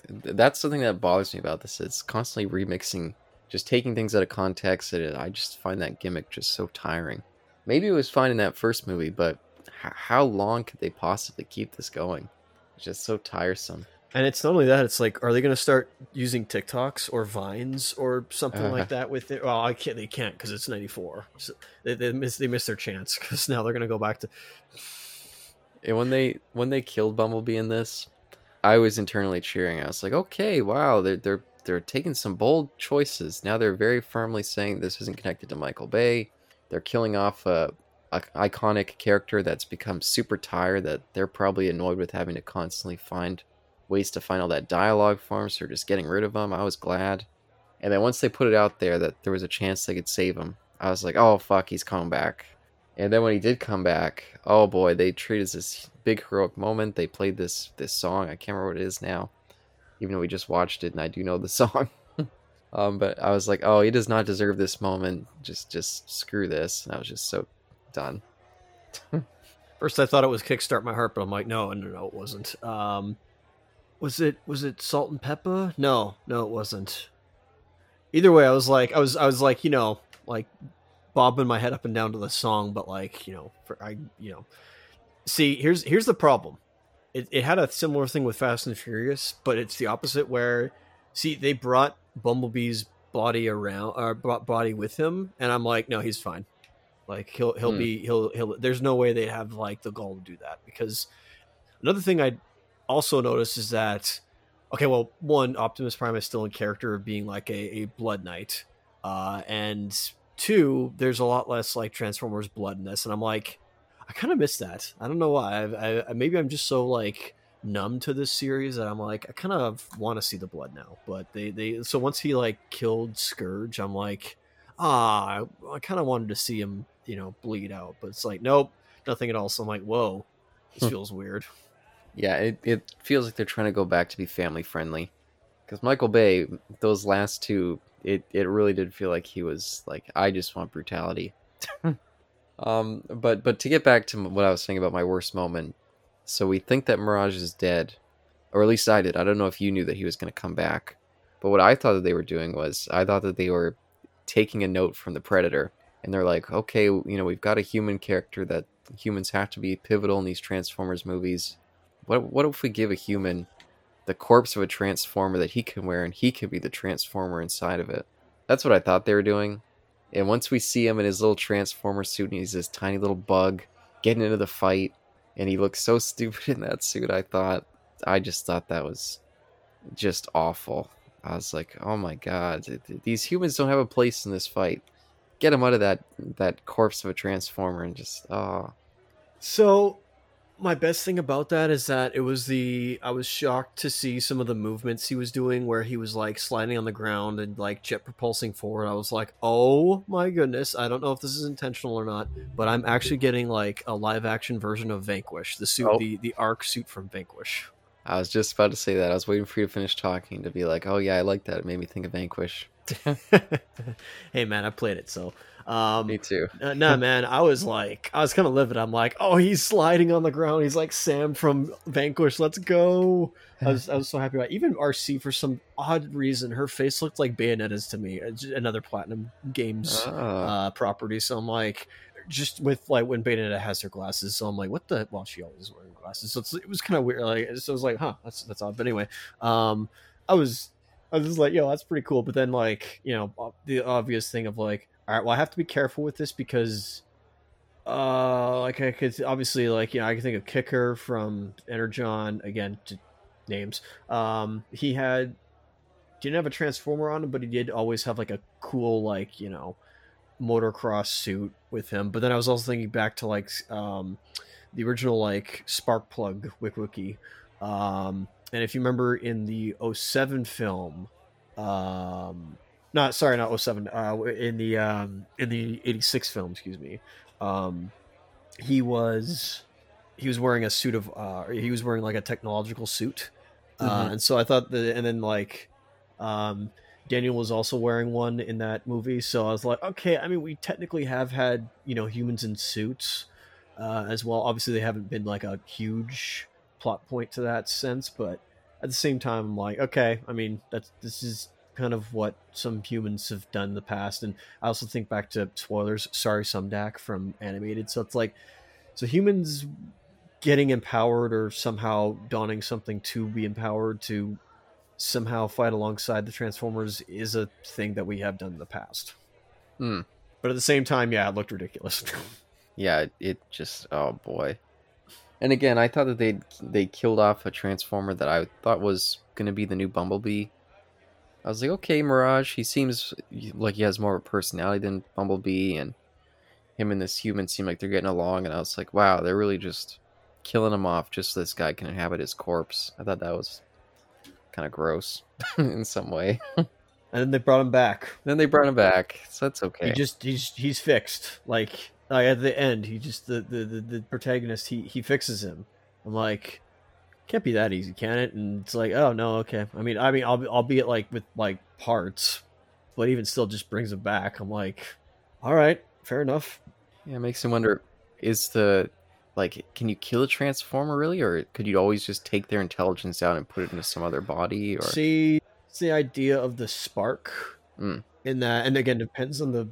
that's something that bothers me about this. It's constantly remixing, just taking things out of context. And I just find that gimmick just so tiring. Maybe it was fine in that first movie, but h- how long could they possibly keep this going? It's just so tiresome.
And it's not only that it's like are they going to start using TikToks or Vines or something like uh-huh. that with it well I can't they can't because it's 94 so they, they miss they their chance because now they're going to go back to
And when they when they killed Bumblebee in this, I was internally cheering. I was like, okay, wow, they're they're they're taking some bold choices. Now they're very firmly saying this isn't connected to Michael Bay. They're killing off a, a iconic character that's become super tired. That they're probably annoyed with having to constantly find ways to find all that dialogue him. So just getting rid of them. I was glad. And then once they put it out there that there was a chance they could save him, I was like, oh fuck, he's coming back. And then when he did come back, oh boy, they treated this big heroic moment. They played this this song. I can't remember what it is now, even though we just watched it and I do know the (laughs) song. um, but I was like, oh, he does not deserve this moment. Just just screw this. And I was just so done. (laughs)
First, I thought it was Kickstart My Heart, but I'm like, no, no, no, it wasn't. Um, was it was it Salt-N-Pepa? No, no, it wasn't. Either way, I was like, I was, I was like, you know, like bobbing my head up and down to the song, but like, you know, for I, you know, see, here's here's the problem. It, it had a similar thing with Fast and Furious, but it's the opposite. Where, see, they brought Bumblebee's body around, or brought body with him, and I'm like, no, he's fine. Like he'll he'll
Hmm.
be he'll he'll. There's no way they have like the goal to do that because another thing I also noticed is that okay, well, one Optimus Prime is still in character of being like a, a Blood Knight, uh, and two, there's a lot less like Transformers blood in this, and I'm like, I kind of miss that. I don't know why. I, I maybe I'm just so like numb to this series that I'm like I kind of want to see the blood now. But they they so once he like killed Scourge, I'm like, ah, I, I kind of wanted to see him you know bleed out, but it's like nope, nothing at all. So I'm like, whoa, this
Hmm.
feels weird.
Yeah, it, it feels like they're trying to go back to be family friendly. Because Michael Bay, those last two, it, it really did feel like he was like, I just want brutality. (laughs) um, but but to get back to what I was saying about my worst moment, so we think that Mirage is dead, or at least I did. I don't know if you knew that he was going to come back, but what I thought that they were doing was I thought that they were taking a note from the Predator, and they're like, okay, you know, we've got a human character that humans have to be pivotal in these Transformers movies. What what if we give a human the corpse of a transformer that he can wear and he can be the transformer inside of it? That's what I thought they were doing. And once we see him in his little transformer suit and he's this tiny little bug getting into the fight and he looks so (laughs) stupid in that suit, I thought I just thought that was just awful. I was like, "Oh my god, th- th- these humans don't have a place in this fight. Get him out of that that corpse of a transformer and just oh,
So my best thing about that is that it was the I was shocked to see some of the movements he was doing where he was like sliding on the ground and like jet propulsing forward. I was like, "Oh my goodness, I don't know if this is intentional or not, but I'm actually getting like a live action version of Vanquish, the suit
Oh.
the the arc suit from Vanquish."
I was just about to say that. I was waiting for you to finish talking to be like, "Oh yeah, I like that." It made me think of Vanquish. (laughs)
hey man, I played it, so um
Me too.
Uh, nah, (laughs) man, I was like, I was kind of livid. I'm like, oh, he's sliding on the ground. He's like Sam from Vanquish. Let's go. I was, I was so happy about. It. Even Arcee for some odd reason, her face looked like Bayonetta's to me. Another Platinum Games
Ah.
uh, property. So I'm like, just with like when Bayonetta has her glasses. So I'm like, what the? Well, she always is wearing glasses. So it's, it was kind of weird. Like, so I was like, huh, that's that's odd. But anyway, um, I was I was just like, yo, that's pretty cool. But then, like, you know, the obvious thing of like, all right, well, I have to be careful with this because, uh, like, I could obviously, like, you know, I can think of Kicker from Energon again, to names. Um, he had didn't have a transformer on him, but he did always have like a cool, like, you know, motocross suit with him. But then I was also thinking back to like, um, the original like Sparkplug Wiki. Um, and if you remember in the 07 film, um, not sorry, not 07, uh, in the um, in the 86 film, excuse me, um, he was he was wearing a suit of uh, he was wearing like a technological suit, uh,
Mhm.
and so I thought that, and then like, um, Daniel was also wearing one in that movie, so I was like, okay, I mean, we technically have had you know humans in suits uh, as well. Obviously, they haven't been like a huge plot point to that sense, but at the same time, I'm like, okay, I mean, that's this is kind of what some humans have done in the past, and I also think back to spoilers. Sorry, Sumdak from animated. So it's like, so humans getting empowered or somehow donning something to be empowered to somehow fight alongside the Transformers is a thing that we have done in the past.
Hmm.
But at the same time, yeah, it looked ridiculous. (laughs)
Yeah, it, just oh boy. And again, I thought that they they killed off a transformer that I thought was gonna be the new Bumblebee. I was like, okay, Mirage. He seems like he has more of a personality than Bumblebee, and him and this human seem like they're getting along. And I was like, wow, they're really just killing him off just so this guy can inhabit his corpse. I thought that was kind of gross (laughs) in some way.
and then they brought him back.
then they brought him back, so that's okay.
He just he's he's fixed. Like like at the end, he just the the the, the protagonist he he fixes him. I'm like, can't be that easy, can it? And it's like, oh no, okay. I mean, I mean, I'll be albeit like with like parts, but even still, just brings him back. I'm like, all right, fair enough.
Yeah, it makes me wonder: is the like, can you kill a transformer really, or could you always just take their intelligence out and put it into some other body? Or
See, it's the idea of the spark
Mm.
in that, and again, depends on the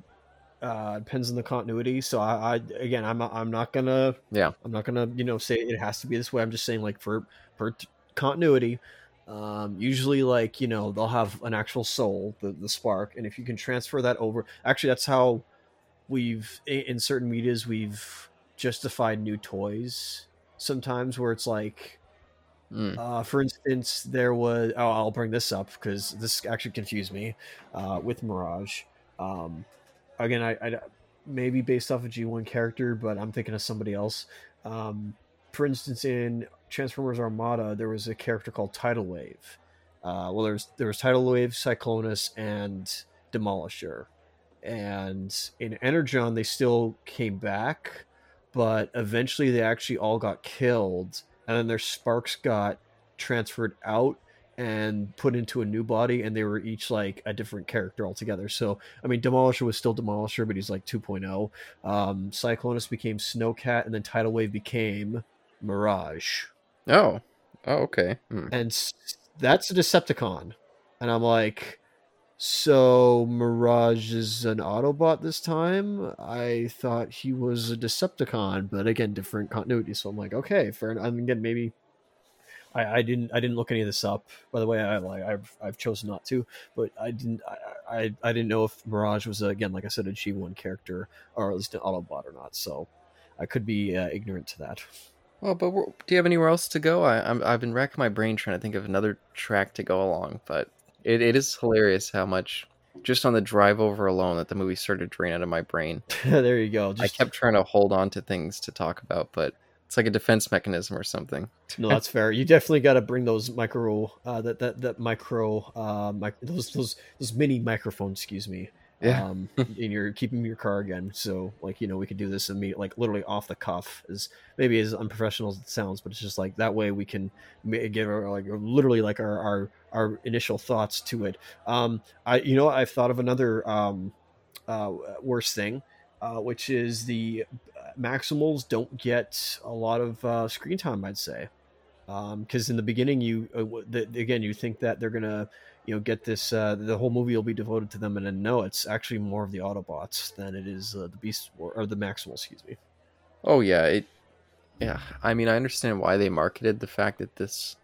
uh depends on the continuity. So I, I again, I'm I'm not gonna
yeah,
I'm not gonna you know say it has to be this way. I'm just saying like for for t- continuity, um, usually like you know they'll have an actual soul, the the spark, and if you can transfer that over, actually that's how we've in certain medias we've justified new toys sometimes where it's like
Mm.
uh, for instance, there was. Oh, I'll bring this up because this actually confused me uh, with Mirage. Um, again, I, I maybe based off a G1 character, but I'm thinking of somebody else. Um, for instance, in Transformers Armada, there was a character called Tidal Wave. Uh, well, there's there was Tidal Wave, Cyclonus, and Demolisher. And in Energon, they still came back, but eventually they actually all got killed and then their sparks got transferred out and put into a new body and they were each like a different character altogether so i mean demolisher was still demolisher but he's like 2.0 um cyclonus became snowcat and then tidal wave became mirage
Oh, oh, okay. Mm.
and that's a decepticon and i'm like so mirage is an autobot this time i thought he was a decepticon but again different continuity so i'm like okay fair enough. i again maybe I, I didn't i didn't look any of this up by the way i like i've, I've chosen not to but i didn't I, I i didn't know if mirage was again like i said a g1 character or at least an autobot or not so i could be uh, ignorant to that
Well, but do you have anywhere else to go? I, I'm I've been racking my brain trying to think of another track to go along, but it, it is hilarious how much just on the drive over alone that the movie started to drain out of my brain. (laughs)
there you go
I kept trying to hold on to things to talk about, but It's like a defense mechanism or something.
No, (laughs) that's fair. You definitely got to bring those micro, uh, that that that micro, uh, mic- those those those mini microphones. Excuse me.
Yeah.
Um, (laughs) and you're keeping your car again, so like you know we could do this immediately, like literally off the cuff, is maybe as unprofessional as it sounds, but it's just like that way we can give our like literally like our our our initial thoughts to it. Um, I you know I've thought of another um, uh, thing, uh, which is the Maximals don't get a lot of uh, screen time. I'd say because in the beginning you uh, the, again you think that they're gonna you know get this uh, the whole movie will be devoted to them and then no it's actually more of the autobots than it is uh, the beast or, or the maximal excuse me
Oh yeah, it. Yeah, I mean, I understand why they marketed the fact that this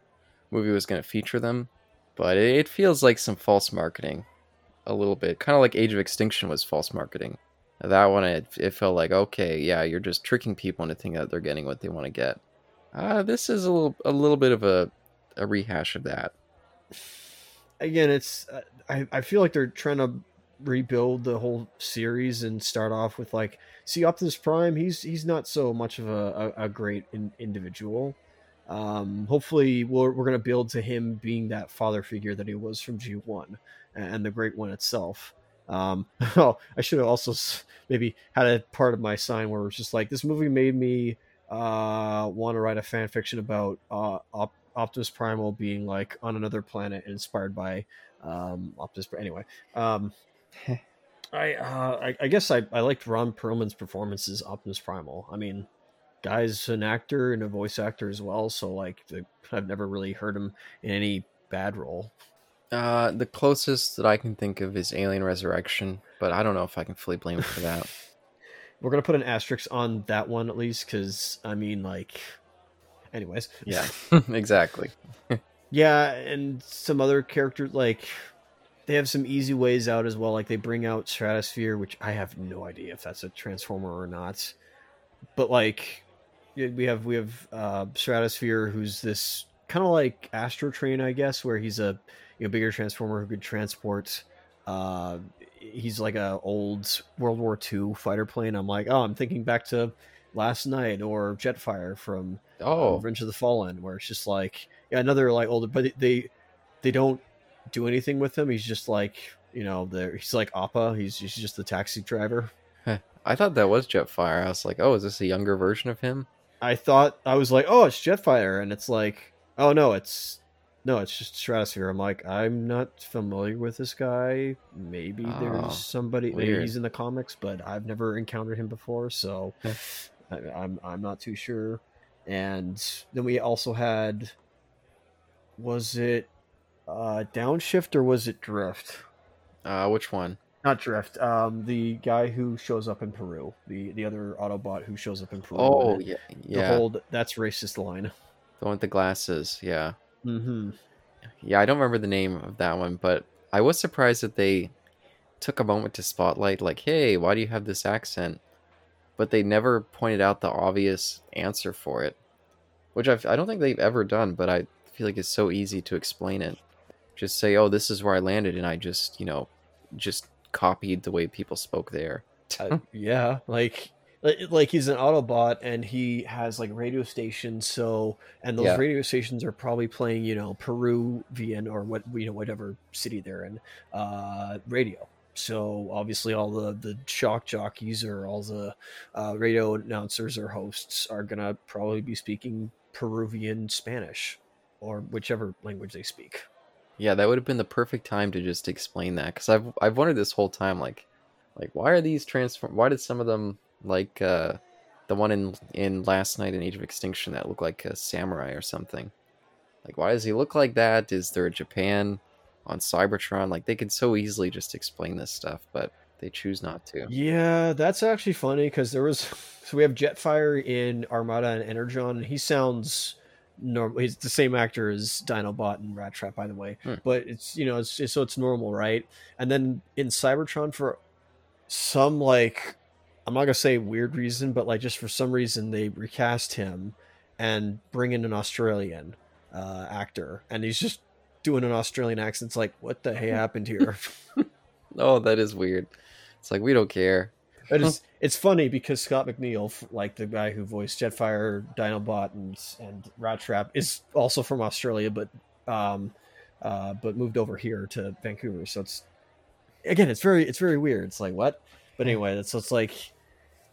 movie was going to feature them, but it, it feels like some false marketing, a little bit. Kind of like Age of Extinction was false marketing. That one, it, it felt like okay, yeah, you're just tricking people into thinking that they're getting what they want to get. Uh, this is a little, a little bit of a, a rehash of that.
Again it's uh, I, I feel like they're trying to rebuild the whole series and start off with like see optimus prime he's he's not so much of a, a, a great in, individual. Um hopefully we're, we're to build to him being that father figure that he was from g1 and the great one itself. Um (laughs) oh i should have also maybe had a part of my sign where it's just like this movie made me uh want to write a fan fiction about uh Op- optimus primal being like on another planet inspired by um optimus Pri- anyway um (laughs) i uh I, I guess i i liked ron perlman's performance as optimus primal i mean guy's an actor and a voice actor as well so like the, i've never really heard him in any bad role
Uh, the closest that I can think of is Alien Resurrection, but I don't know if I can fully blame him for that. (laughs)
we're gonna put an asterisk on that one at least because i mean like anyways
yeah, (laughs) (laughs) exactly.
Yeah, and some other characters like they have some easy ways out as well. Like they bring out Stratosphere, which I have no idea if that's a transformer or not. But like we have we have uh, Stratosphere, who's this kind of like Astro Train, I guess, where he's a you know bigger transformer who could transport. Uh, he's like a old World War II fighter plane. I'm like, oh, I'm thinking back to Last Knight or Jetfire from um,
Oh,
Revenge of the Fallen, where it's just like yeah, another like older, but they they don't do anything with him. He's just like you know, the he's like Appa. He's he's just the taxi driver.
I thought that was Jetfire. I was like, oh, is this a younger version of him?
I thought I was like, oh, it's Jetfire, and it's like, oh no, it's no, it's just Stratosphere. I'm like, I'm not familiar with this guy. Maybe
Oh,
there's somebody. Maybe he's in the comics, but I've never encountered him before, so I, I'm I'm not too sure. And then we also had, was it uh, Downshift or was it Drift?
Uh, which one?
Not Drift. Um, the guy who shows up in Peru, the the other Autobot who shows up in Peru.
Oh,
and
yeah,
the
yeah,
whole that's racist line.
the one with the glasses. Yeah,
Mm-hmm.
yeah. I don't remember the name of that one, but I was surprised that they took a moment to spotlight, like, hey, why do you have this accent? But they never pointed out the obvious answer for it, which I've, I don't think they've ever done. But I feel like it's so easy to explain it. Just say, oh, this is where I landed, and I just, you know, just copied the way people spoke there.
Uh, yeah, like like he's an Autobot and he has like radio stations. So and those
Yeah.
radio stations are probably playing you know Peruvian or what you know whatever city they're in uh, radio. So obviously all the the shock jockeys or all the uh, radio announcers or hosts are gonna probably be speaking Peruvian Spanish or whichever language they speak.
Yeah, that would have been the perfect time to just explain that because I've I've wondered this whole time, like, like why are these transform? Why did some of them like uh, the one in in Last Knight in Age of Extinction that looked like a samurai or something? Like, why does he look like that? Is there a Japan on Cybertron? Like, they could so easily just explain this stuff, but they choose not to.
Yeah, that's actually funny because there was (laughs) so we have Jetfire in Armada and Energon, and he sounds normal. He's the same actor as Dinobot and Rat Trap, by the way.
Hmm.
But it's you know it's, it's so it's normal, right? And then in Cybertron for some like I'm not gonna say weird reason, but like just for some reason they recast him and bring in an Australian uh, actor, and he's just doing an Australian accent. It's like what the hey happened here? (laughs) (laughs)
Oh, that is weird. It's like we don't care.
It is. (laughs) It's funny because Scott McNeil, like the guy who voiced Jetfire, Dinobot, and and Rat Trap, is also from Australia, but um, uh, but moved over here to Vancouver. So it's again, it's very, it's very weird. It's like what? But anyway, that's so it's like,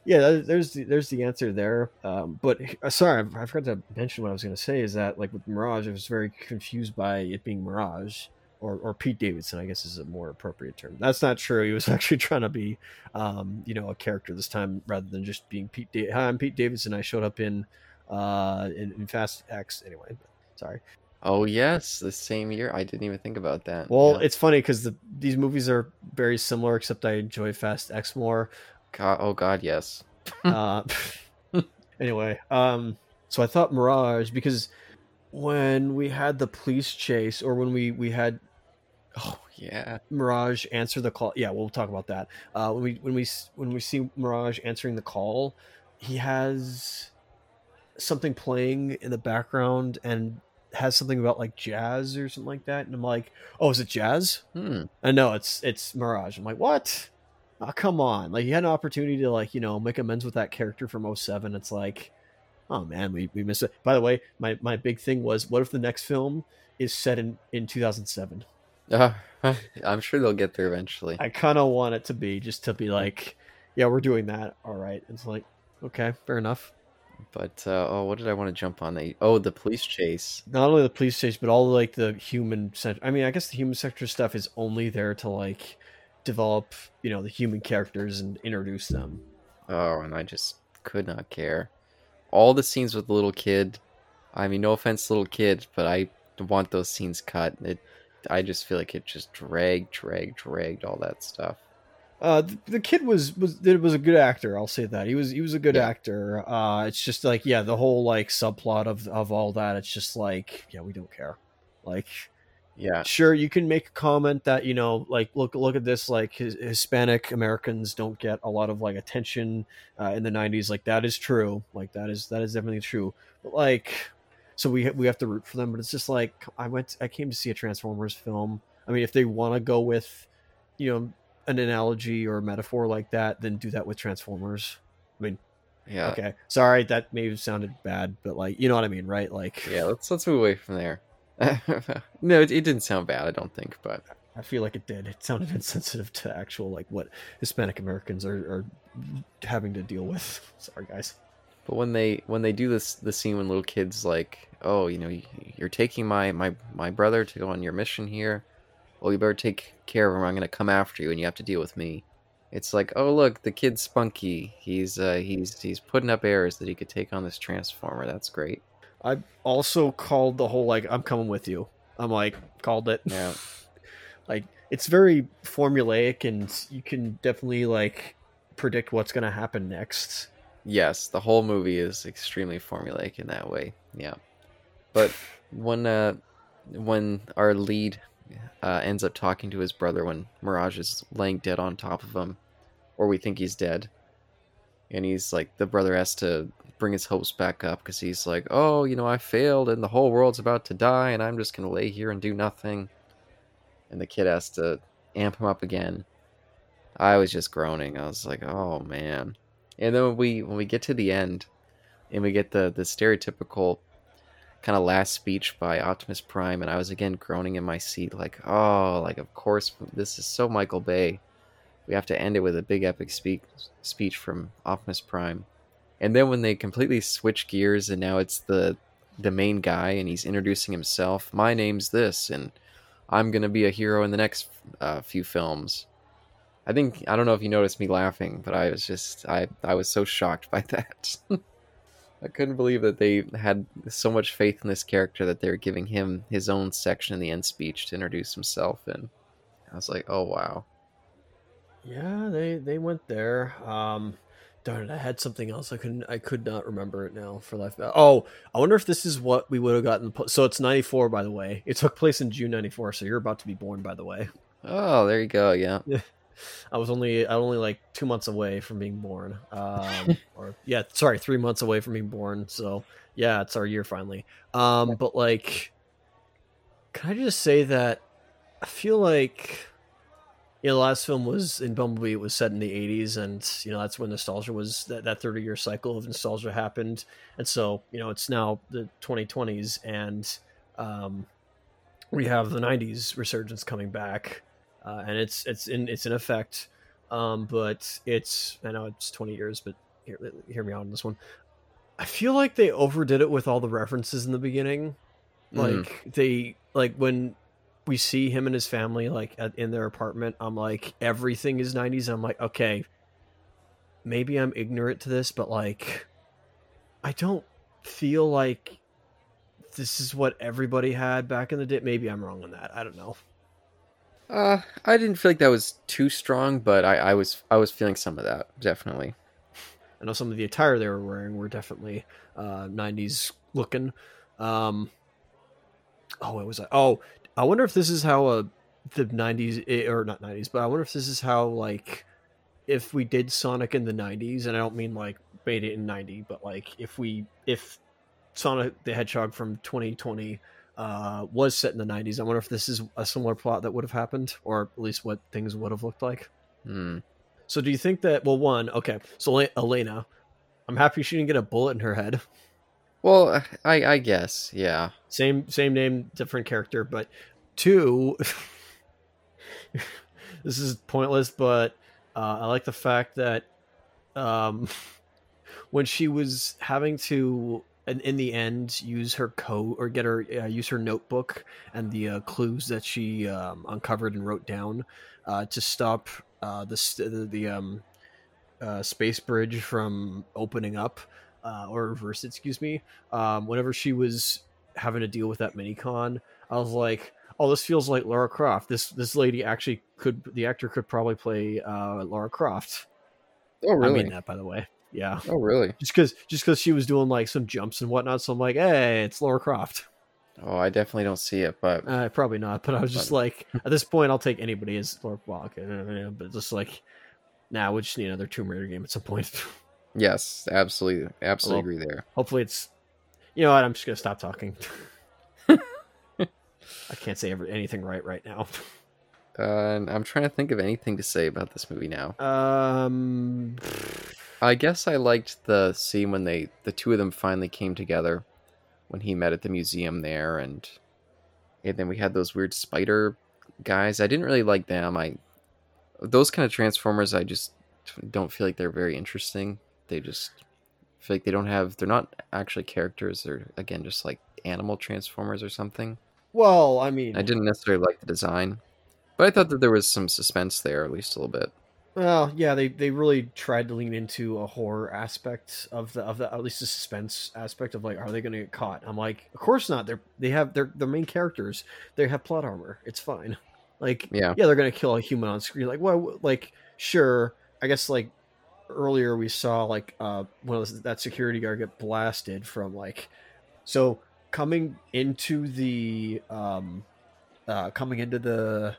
yeah, there's the, there's the answer there. Um, but uh, sorry, I I forgot to mention what I was going to say. Is that like with Mirage, I was very confused by it being Mirage. Or, or Pete Davidson, I guess is a more appropriate term. That's not true. He was (laughs) actually trying to be um, you know, a character this time rather than just being Pete. Da- Hi, I'm Pete Davidson. I showed up in uh in, in Fast X anyway. Sorry.
Oh yes, the same year. I didn't even think about that.
Well,
Yeah.
it's funny because the these movies are very similar, except I enjoy Fast X more.
God, oh god, yes. (laughs)
uh, (laughs) anyway, um, so I thought Mirage because when we had the police chase, or when we we had
Oh yeah.
Mirage answer the call. Yeah, we'll talk about that. Uh, when we when we when we see Mirage answering the call, he has something playing in the background and has something about like jazz or something like that. And I'm like, oh, is it jazz?
Hmm.
And no, it's it's Mirage. I'm like, what? Oh, come on! Like you had an opportunity to like you know make amends with that character from 07. It's like, oh man, we we missed it. By the way, my my big thing was, what if the next film is set in in 2007?
Uh, I'm sure they'll get there eventually.
I kind of want it to be just to be like, yeah, we're doing that. All right. It's like, okay, fair enough.
But uh, oh, what did I want to jump on? That oh, the police chase.
Not only the police chase, but all like the human cent. I mean, I guess the human sector stuff is only there to like develop, you know, the human characters and introduce them.
Oh, and I just could not care. All the scenes with the little kid. I mean, no offense, little kid, but I want those scenes cut. It, I just feel like it just dragged, dragged, dragged all that stuff.
Uh, the, the kid was was it was a good actor. I'll say that he was he was a good
Yeah.
actor. Uh, it's just like yeah, the whole like subplot of of all that. It's just like yeah, we don't care. Like
Yeah,
sure you can make a comment that you know like look look at this like his, hispanic americans don't get a lot of like attention uh, in the 90s like that is true like that is that is definitely true but like so we we have to root for them but it's just like i went i came to see a transformers film i mean if they want to go with you know an analogy or a metaphor like that then do that with transformers i mean
yeah,
okay sorry that may have sounded bad but like you know what i mean right like
yeah. Let's let's move away from there. (laughs) no, it, it didn't sound bad. I don't think, but
I feel like it did. It sounded (laughs) insensitive to actual like what Hispanic Americans are, are having to deal with. (laughs) Sorry, guys.
But when they when they do this the scene when little kids like, oh, you know, you're taking my my my brother to go on your mission here. Well, you better take care of him. I'm gonna come after you, and you have to deal with me. It's like, oh look, the kid's spunky. He's uh, he's he's putting up airs that he could take on this transformer. That's great.
I also called the whole like I'm coming with you. I'm like called it.
Yeah. (laughs)
like it's very formulaic and you can definitely like predict what's going to happen next.
Yes, the whole movie is extremely formulaic in that way. Yeah, but when uh, when our lead uh, ends up talking to his brother when Mirage is laying dead on top of him, or we think he's dead, and he's like the brother has to bring his hopes back up because he's like, oh, you know, I failed and the whole world's about to die, and I'm just gonna lay here and do nothing, and the kid has to amp him up again. I was just groaning. I was like, oh man. And then when we when we get to the end, and we get the the stereotypical kind of last speech by Optimus Prime, and I was again groaning in my seat, like, oh, like of course this is so Michael Bay. We have to end it with a big epic speak speech from Optimus Prime, and then when they completely switch gears, and now it's the the main guy, and he's introducing himself. My name's this, and I'm gonna be a hero in the next uh, few films. I think I don't know if you noticed me laughing, but I was just I I was so shocked by (laughs) that. I couldn't believe that they had so much faith in this character that they were giving him his own section in the end speech to introduce himself and I was like, "Oh wow."
Yeah, they they went there. Um darn it, I had something else I couldn't I could not remember it now for life. Oh, I wonder if this is what we would have gotten so it's 94 by the way. It took place in June 94, so you're about to be born by the way.
Oh, there you go. Yeah. (laughs)
I was only I only like two months away from being born. Um, (laughs) or yeah, sorry, three months away from being born. So yeah, it's our year finally. Um, but like, can I just say that I feel like you know, the last film was in Bumblebee. It was set in the '80s, and you know that's when nostalgia was that that 30 year cycle of nostalgia happened. And so you know it's now the 2020s, and um, we have the '90s resurgence coming back, uh, and it's it's in it's in effect. Um, but it's I know it's 20 years, but hear, hear me out on this one. I feel like they overdid it with all the references in the beginning.
Mm.
Like they like when we see him and his family like at, in their apartment. I'm like everything is 90s. I'm like okay, maybe I'm ignorant to this, but like I don't feel like this is what everybody had back in the day. Maybe I'm wrong on that. I don't know.
Uh, I didn't feel like that was too strong, but I, I was I was feeling some of that definitely.
I know some of the attire they were wearing were definitely uh, 90s looking. Um, oh, what was I? Oh, I wonder if this is how uh, the 90s, eh, or not 90s, but I wonder if this is how, like, if we did Sonic in the 90s, and I don't mean like made it in 90, but like if we, if Sonic the Hedgehog from 2020 uh, was set in the 90s, I wonder if this is a similar plot that would have happened, or at least what things would have looked like.
Hmm.
So do you think that well one, okay, so Elena, I'm happy she didn't get a bullet in her head.
Well, I I guess yeah.
Same same name, different character, but two (laughs) this is pointless, but uh, I like the fact that um (laughs) when she was having to in, in the end use her code or get her uh, use her notebook and the uh, clues that she um, uncovered and wrote down uh, to stop uh, the st- the, the um, uh, space bridge from opening up uh, or reverse it, excuse me. Um, whenever she was having to deal with that Minicon, I was like, "Oh, this feels like Laura Croft. This this lady actually could the actor could probably play uh, Lara Croft."
Oh really?
I mean that by the way. Yeah,
Oh really?
just because just because she was doing like some jumps and whatnot, so I'm like, "Hey, it's Lara Croft."
Oh, I definitely don't see it, but
Uh, probably not, but I was just
But-
like, at this point, I'll take anybody as Lara Croft. But just like, now, nah, we just need another Tomb Raider game at some point. (laughs)
yes, absolutely, absolutely
Well-
agree there.
Hopefully, it's. You know what? I'm just gonna stop talking. (laughs) I can't say ever, anything right right now.
Uh, and I'm trying to think of anything to say about this movie now.
Um,
I guess I liked the scene when they the two of them finally came together when he met at the museum there and and then we had those weird spider guys. I didn't really like them. I those kind of transformers I just don't feel like they're very interesting. They just feel like they don't have they're not actually characters. They're again just like animal transformers or something.
well, I mean,
I didn't necessarily like the design. But I thought that there was some suspense there, at least a little bit.
Well, yeah, they, they really tried to lean into a horror aspect of the of the at least the suspense aspect of like, are they going to get caught? I'm like, of course not. They're they have their their main characters. They have plot armor. It's fine. (laughs) Like,
Yeah.
yeah, they're going to kill a human on screen. Like, well, like sure. I guess like earlier we saw like uh one of those, that security guard get blasted from like so coming into the um uh coming into the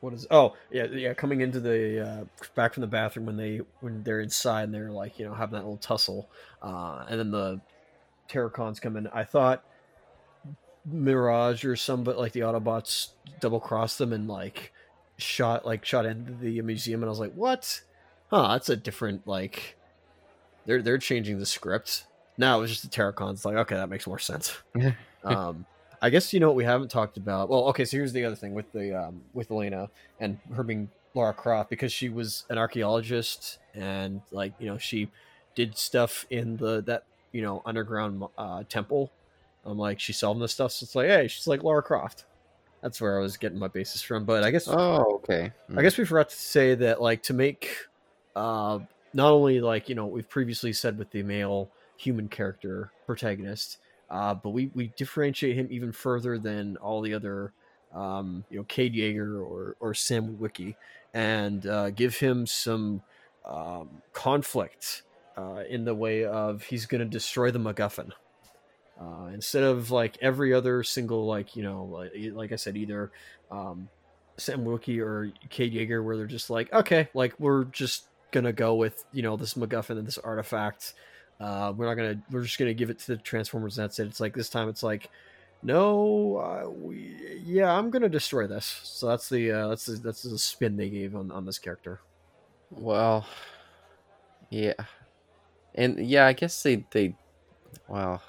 what is oh yeah yeah coming into the uh back from the bathroom when they when they're inside and they're like you know having that little tussle uh and then the Terrorcons come in. I thought mirage or some but like the autobots double crossed them and like shot like shot into the museum and i was like what? Huh that's a different like they're they're changing the script. Now it was just the Terrorcons like okay that makes more sense. (laughs) Um I guess you know what we haven't talked about. Well, okay, so here's the other thing with the um, with Elena and her being Laura Croft because she was an archaeologist and like you know she did stuff in the that you know underground uh, temple. I'm like she solved this stuff, so it's like hey, she's like Laura Croft. That's where I was getting my basis from. But I guess
Oh, okay.
I guess we forgot to say that like to make uh not only like you know what we've previously said with the male human character protagonist uh but we we differentiate him even further than all the other um you know Cade Yeager or or Sam Witwicky and uh give him some um conflict uh in the way of he's going to destroy the MacGuffin. Uh, instead of like every other single like you know like, like I said either um, Sam Witwicky or Cade Yeager where they're just like okay like we're just gonna go with you know this MacGuffin and this artifact uh, we're not gonna we're just gonna give it to the Transformers and that's it it's like this time it's like no, uh, we, yeah, I'm gonna destroy this. So that's the uh, that's the, that's the spin they gave on on this character.
Well, yeah, and yeah, I guess they they, well,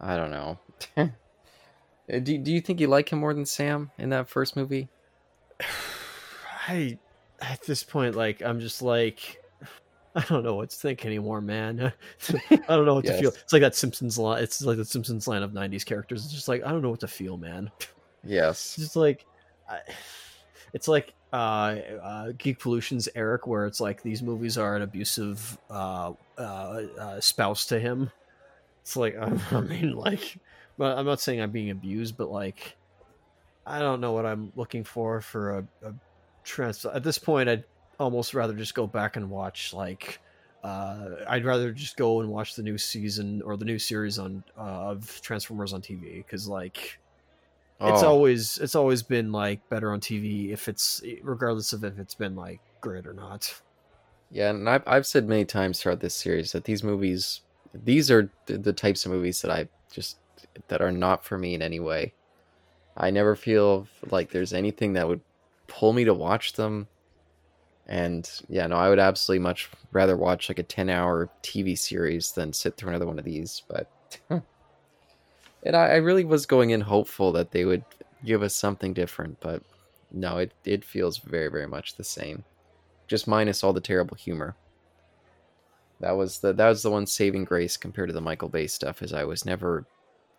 I don't know. (laughs) Uh, do do you think you like him more than Sam in that first movie? (sighs)
I at this point, like, I'm just like, (laughs) I don't know what to think anymore, man. (laughs) (laughs) I don't know what to feel. It's like that Simpsons line. It's like the Simpsons line of '90s characters. It's just like I don't know what to feel, man.
Yes.
It's just like, I, (sighs) it's like uh, uh, Geek Evolution's Eric, where it's like these movies are an abusive uh, uh, uh, spouse to him. It's like I, I mean, like, but I'm not saying I'm being abused, but like, I don't know what I'm looking for for a, a trans. At this point, I'd almost rather just go back and watch like. Uh, I'd rather just go and watch the new season or the new series on uh, of Transformers on TV because like it's
Oh,
always it's always been like better on TV if it's regardless of if it's been like great or not.
Yeah, and I've I've said many times throughout this series that these movies, these are the types of movies that I just that are not for me in any way. I never feel like there's anything that would pull me to watch them. And yeah, no, I would absolutely much rather watch like a 10 hour TV series than sit through another one of these. But, (laughs) and I, I really was going in hopeful that they would give us something different, but no, it, it feels very, very much the same just minus all the terrible humor. That was the that was the one saving grace compared to the Michael Bay stuff. Is I was never,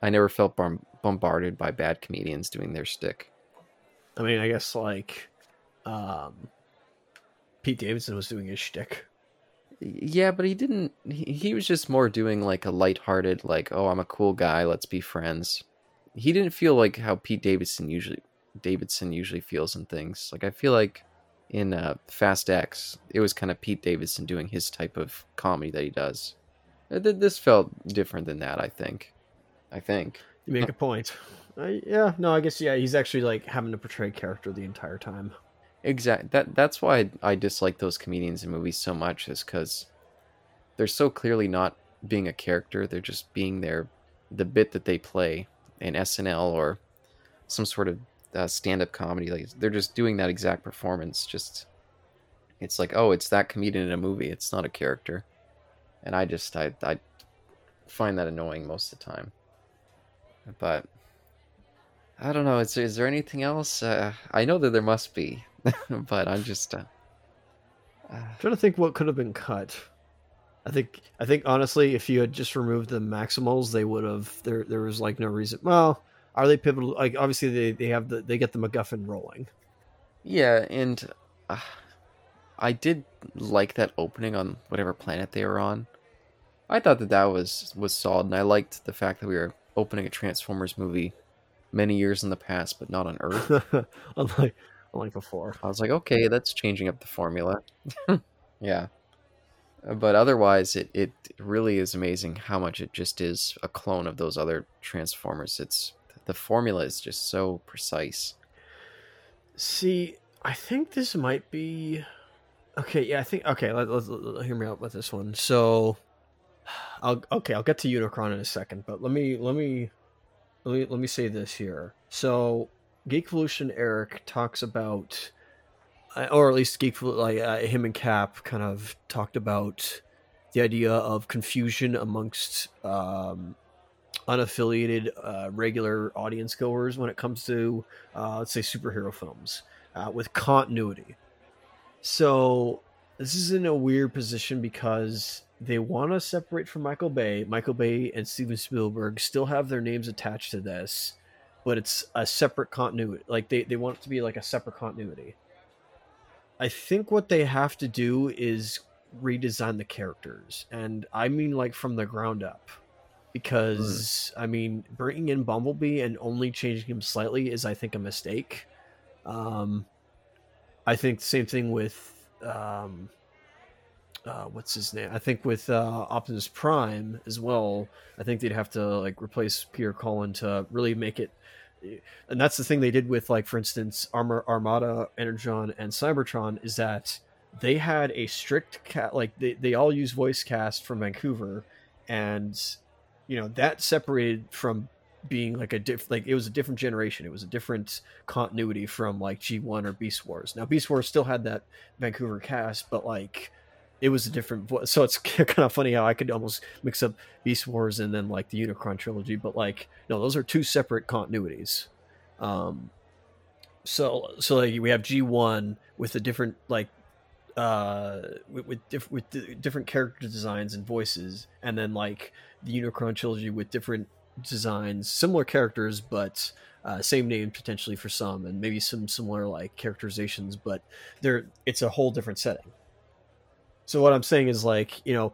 I never felt bom- bombarded by bad comedians doing their stick.
I mean, I guess like um, Pete Davidson was doing his shtick.
Yeah, but he didn't. He, he was just more doing like a lighthearted, like, oh, I'm a cool guy, let's be friends. He didn't feel like how Pete Davidson usually Davidson usually feels in things. Like I feel like in uh, Fast X, it was kind of Pete Davidson doing his type of comedy that he does. Uh, This felt different than that. I think. I think.
You make a point. Uh, yeah, no, I guess yeah, he's actually like having to portray character the entire time.
Exact. That that's why I, I dislike those comedians in movies so much is because they're so clearly not being a character. They're just being their the bit that they play in SNL or some sort of uh, stand-up comedy. Like they're just doing that exact performance. Just it's like oh, it's that comedian in a movie. It's not a character, and I just I I find that annoying most of the time. But I don't know. Is is there anything else? Uh, I know that there must be, (laughs) but I'm just. Uh, uh, (sighs)
I'm trying to think what could have been cut. I think I think honestly, if you had just removed the Maximals, they would have. There there was like no reason. Well, are they pivotal? Like obviously they they have the they get the MacGuffin rolling.
yeah, and uh, I did like that opening on whatever planet they were on. I thought that that was was solid, and I liked the fact that we were opening a Transformers movie many years in the past, but not on Earth. (laughs)
unlike unlike four.
I was like, okay, that's changing up the formula. (laughs) yeah. Uh, but otherwise, it, it really is amazing how much it just is a clone of those other Transformers. It's the formula is just so precise.
See, I think this might be okay. Yeah, I think okay. Let, let, let- hear me out with this one. So, I'll okay. I'll get to Unicron in a second, but let me let me let me let me say this here. So, Geek Evolution Eric talks about, uh, or at least Geek like uh, him and Cap kind of talked about the idea of confusion amongst um, unaffiliated uh, regular audience goers when it comes to uh, let's say superhero films uh, with continuity. So this is in a weird position because they want to separate from Michael Bay. Michael Bay and Steven Spielberg still have their names attached to this, but it's a separate continuity. Like they, they want it to be like a separate continuity. I think what they have to do is redesign the characters, and I mean like from the ground up. Because I mean, bringing in Bumblebee and only changing him slightly is, I think, a mistake. Um, I think the same thing with um, uh, what's his name? I think with uh, Optimus Prime as well. I think they'd have to like replace Peter Cullen to really make it. And that's the thing they did with like, for instance, Armor Armada, Energon, and Cybertron is that they had a strict cat like they, they all use voice cast from Vancouver, and you know that separated from being like a diff like it was a different generation. It was a different continuity from like G one or Beast Wars. Now Beast Wars still had that Vancouver cast, but like it was a different vo- so it's (laughs) kind of funny how I could almost mix up Beast Wars and then like the Unicron trilogy, but like no, those are two separate continuities. Um so so like we have G1 with a different like uh with with, diff- with di- different character designs and voices and then like the Unicron trilogy with different designs, similar characters but uh, same name potentially for some and maybe some similar like characterizations but they're it's a whole different setting so what i'm saying is like you know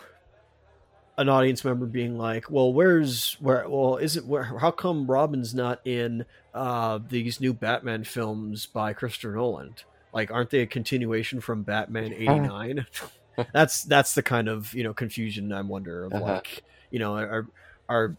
an audience member being like well where's where well is it where how come robin's not in uh these new batman films by christopher nolan like aren't they a continuation from batman 89 (laughs) that's that's the kind of you know confusion i'm wonder of
Uh-huh.
like you know are are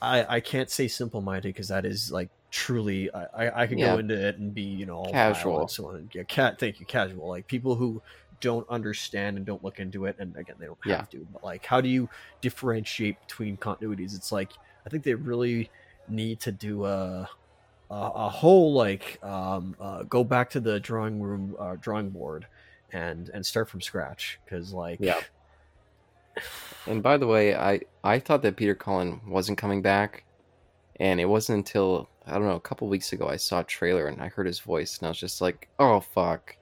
i i can't say simple minded because that is like truly i i, I could
Yeah.
go into it and be you know all
Casual.
and so on yeah cat thank you casual like people who don't understand and don't look into it and again they don't have
Yeah.
to but like how do you differentiate between continuities it's like i think they really need to do a a, a whole like um uh, go back to the drawing room uh, drawing board and and start from scratch because like
Yeah. And by the way, I I thought that Peter Cullen wasn't coming back, and it wasn't until I don't know a couple weeks ago I saw a trailer and I heard his voice and I was just like, oh fuck,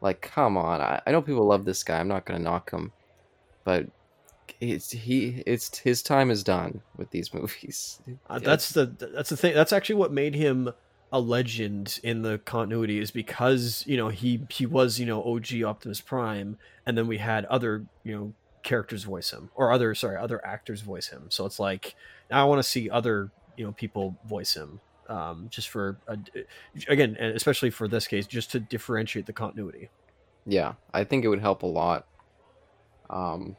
like come on. I, I know people love this guy. I'm not gonna knock him, but it's he it's his time is done with these (laughs) movies.
Uh, that's the that's the thing. That's actually what made him a legend in the continuity is because you know he he was you know OG Optimus Prime, and then we had other you know characters voice him or other sorry other actors voice him. So it's like now I want to see other you know people voice him. Um, just for a, again, especially for this case, just to differentiate the continuity.
yeah, I think it would help a lot. Um,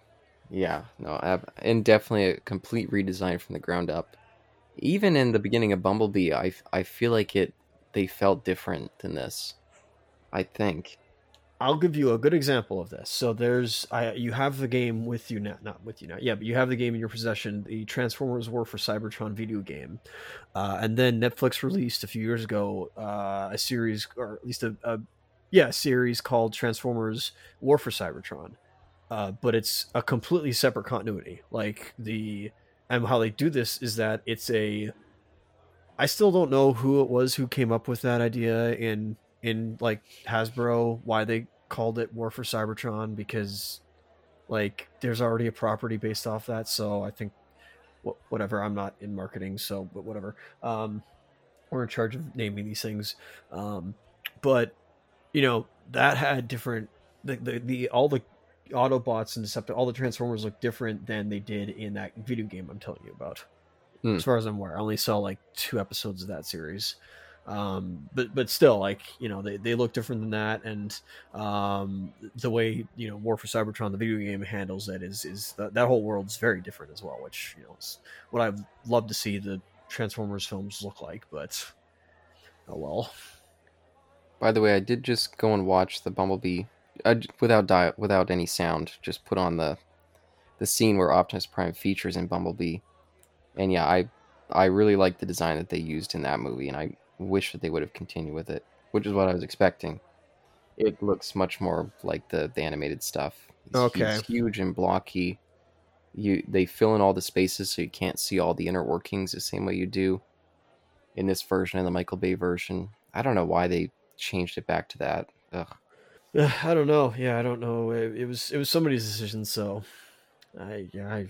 yeah, no, ab- and definitely a complete redesign from the ground up. Even in the beginning of Bumblebee, I I feel like it they felt different than this. I think.
I'll give you a good example of this. So there's I you have the game with you now, not with you now. Yeah, but you have the game in your possession, the Transformers War for Cybertron video game, uh, and then Netflix released a few years ago uh, a series, or at least a, a yeah a series called Transformers War for Cybertron, uh, but it's a completely separate continuity. Like the and how they do this is that it's a I still don't know who it was who came up with that idea in in like Hasbro why they called it War for Cybertron because like there's already a property based off that so I think wh- whatever I'm not in marketing so but whatever um we're in charge of naming these things um but you know that had different the the, the all the Autobots and Decepticons, all the Transformers look different than they did in that video game I'm telling you about.
Hmm.
As far as I'm aware, I only saw like two episodes of that series um but but still like you know they, they look different than that and um the way you know war for cybertron the video game handles it is is that, that whole world's very different as well which you know is what i'd love to see the transformers films look like but oh well
By the way, I did just go and watch the Bumblebee uh, without di- without any sound. Just put on the the scene where Optimus Prime features in Bumblebee, and yeah, I I really like the design that they used in that movie, and I wish that they would have continued with it, which is what I was expecting. It looks much more like the, the animated stuff. He's,
Okay.
huge and blocky. You they fill in all the spaces so you can't see all the inner workings the same way you do in this version and the Michael Bay version. I don't know why they changed it back to that. Ugh. (sighs)
I don't know. Yeah, I don't know. It, it was it was somebody's decision, so I yeah I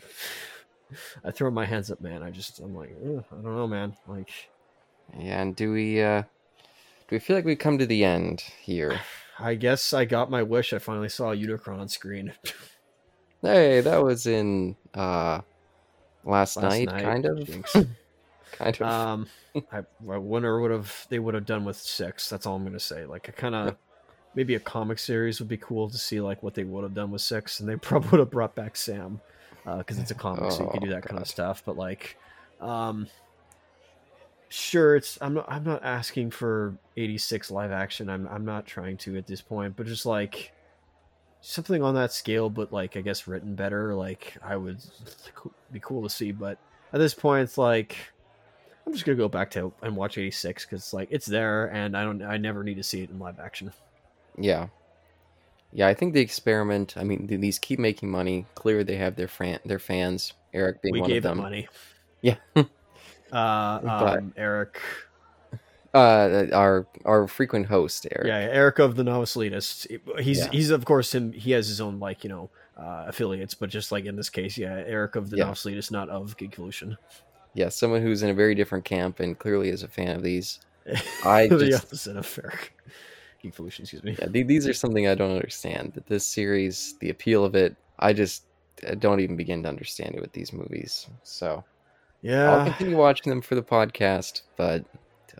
(sighs) I throw my hands up, man. I just I'm like I don't know, man. Like
and do we uh do we feel like we come to the end here?
I guess I got my wish. I finally saw a Unicron on screen (laughs)
Hey, that was in uh last,
Last
Knight,
night.
kind of. (laughs) Kind of.
Um, I, I wonder would have they would have done with six. That's all I'm gonna say. Like a kind of maybe a comic series would be cool to see like what they would have done with six, and they (laughs) probably would have brought back Sam because it's a comic, so you can do
Oh,
that kind of stuff. But like, um, sure, it's I'm not I'm not asking for 86 live action. I'm I'm not trying to at this point, but just like something on that scale, but like I guess written better. Like I would be cool to see, but at this point, it's like I'm just gonna go back to and watch '86 because like it's there, and I don't I never need to see it in live action.
Yeah. Yeah, I think the experiment. I mean, these keep making money. Clearly, they have their fan, their fans. Eric being
we
one
gave
of them.
money.
Yeah. (laughs)
Uh,
But-
um, Eric.
Uh, our our frequent host, Eric.
Yeah, Eric of the Novice Elitist. He's
Yeah.
he's of course him. He has his own like you know uh, affiliates, but just like in this case, yeah, Eric of the
Yeah.
Novice Elitist, not of Geek Evolution.
Yeah, someone who's in a very different camp and clearly is a fan of these. (laughs) I
the
just-
opposite of Eric. Geek Evolution, excuse me.
Yeah, these are something I don't understand. That this series, the appeal of it, I just I don't even begin to understand it with these movies. So I'll continue watching them for the podcast, but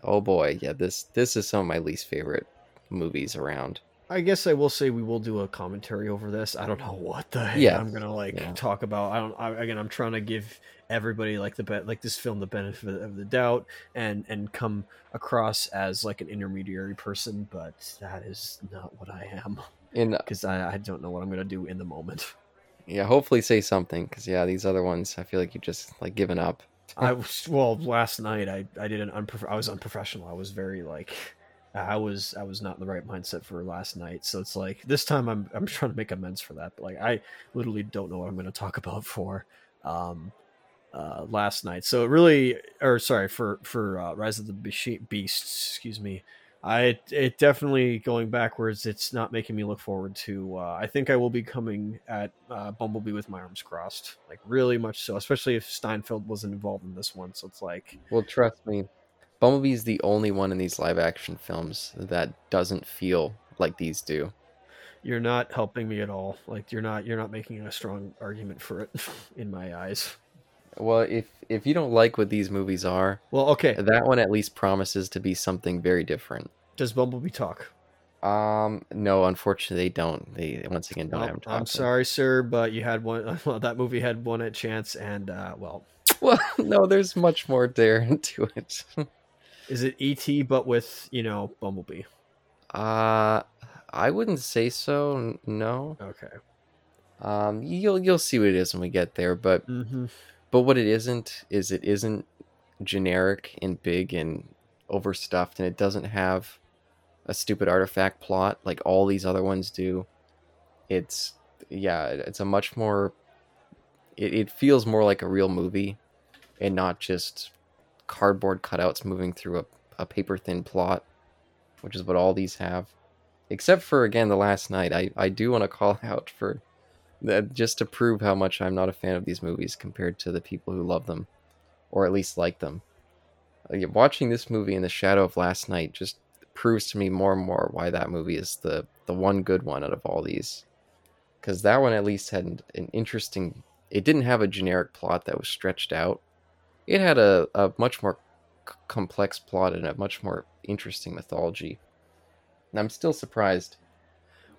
oh boy, yeah, this this is some of my least favorite movies around.
I guess I will say we will do a commentary over this. I don't know what the heck
Yeah.
I'm gonna like
Yeah.
talk about. I don't. I, again, I'm trying to give everybody like the bet, like this film, the benefit of the doubt, and and come across as like an intermediary person. But that is not what I am
And
because I, I don't know what I'm gonna do in the moment.
yeah, hopefully say something because yeah, these other ones, I feel like you've just like given up.
I was well Last Knight. I I did an unprof- I was unprofessional. I was very like. I was I was not in the right mindset for Last Knight, so it's like this time I'm I'm trying to make amends for that. But like I literally don't know what I'm going to talk about for um uh Last Knight. So it really or sorry for for uh, Rise of the Beast, Beasts, excuse me. I it definitely going backwards. It's not making me look forward to. Uh, I think I will be coming at uh, Bumblebee with my arms crossed, like really much so. Especially if Steinfeld wasn't involved in this one, so it's like
Well, trust me, Bumblebee is the only one in these live action films that doesn't feel like these do.
you're not helping me at all. Like you're not you're not making a strong argument for it (laughs) in my eyes.
Well, if if you don't like what these movies are,
Well, okay.
that one at least promises to be something very different.
Does Bumblebee talk?
Um, no, unfortunately, they don't. They once again don't
Well,
have
I'm sorry, sir, but you had one. (laughs) Well, that movie had one at chance, and uh, well,
Well, (laughs) no, there's much more there (laughs) to it.
is it ET but with you know Bumblebee?
Uh, I wouldn't say so. No.
Okay.
Um, you'll you'll see what it is when we get there. But
Mm-hmm.
But what it isn't is it isn't generic and big and overstuffed, and it doesn't have a stupid artifact plot like all these other ones do. It's yeah, it's a much more. It, it feels more like a real movie, and not just cardboard cutouts moving through a, a paper thin plot, which is what all these have. Except for again the Last Knight, I I do want to call (laughs) out for just to prove how much I'm not a fan of these movies compared to the people who love them, or at least like them. Uh, watching this movie in the shadow of Last Knight just proves to me more and more why that movie is the the one good one out of all these, because that one at least had an, an interesting. It didn't have a generic plot that was stretched out. It had a, a much more c- complex plot and a much more interesting mythology. And I'm still surprised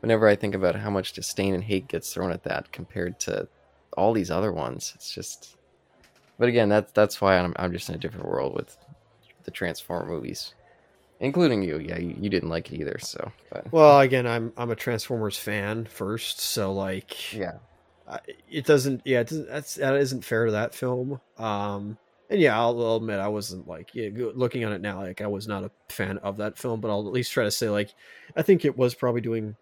whenever I think about how much disdain and hate gets thrown at that compared to all these other ones. It's just, but again, that's that's why I'm I'm just in a different world with the Transformer movies, including you. Yeah, you, you didn't like it either, so. But
Well, again, I'm I'm a Transformers fan first, so like
yeah,
it doesn't yeah it doesn't, that's that isn't fair to that film um and yeah I'll, I'll admit i wasn't like yeah looking on it now like i was not a fan of that film but i'll at least try to say like i think it was probably doing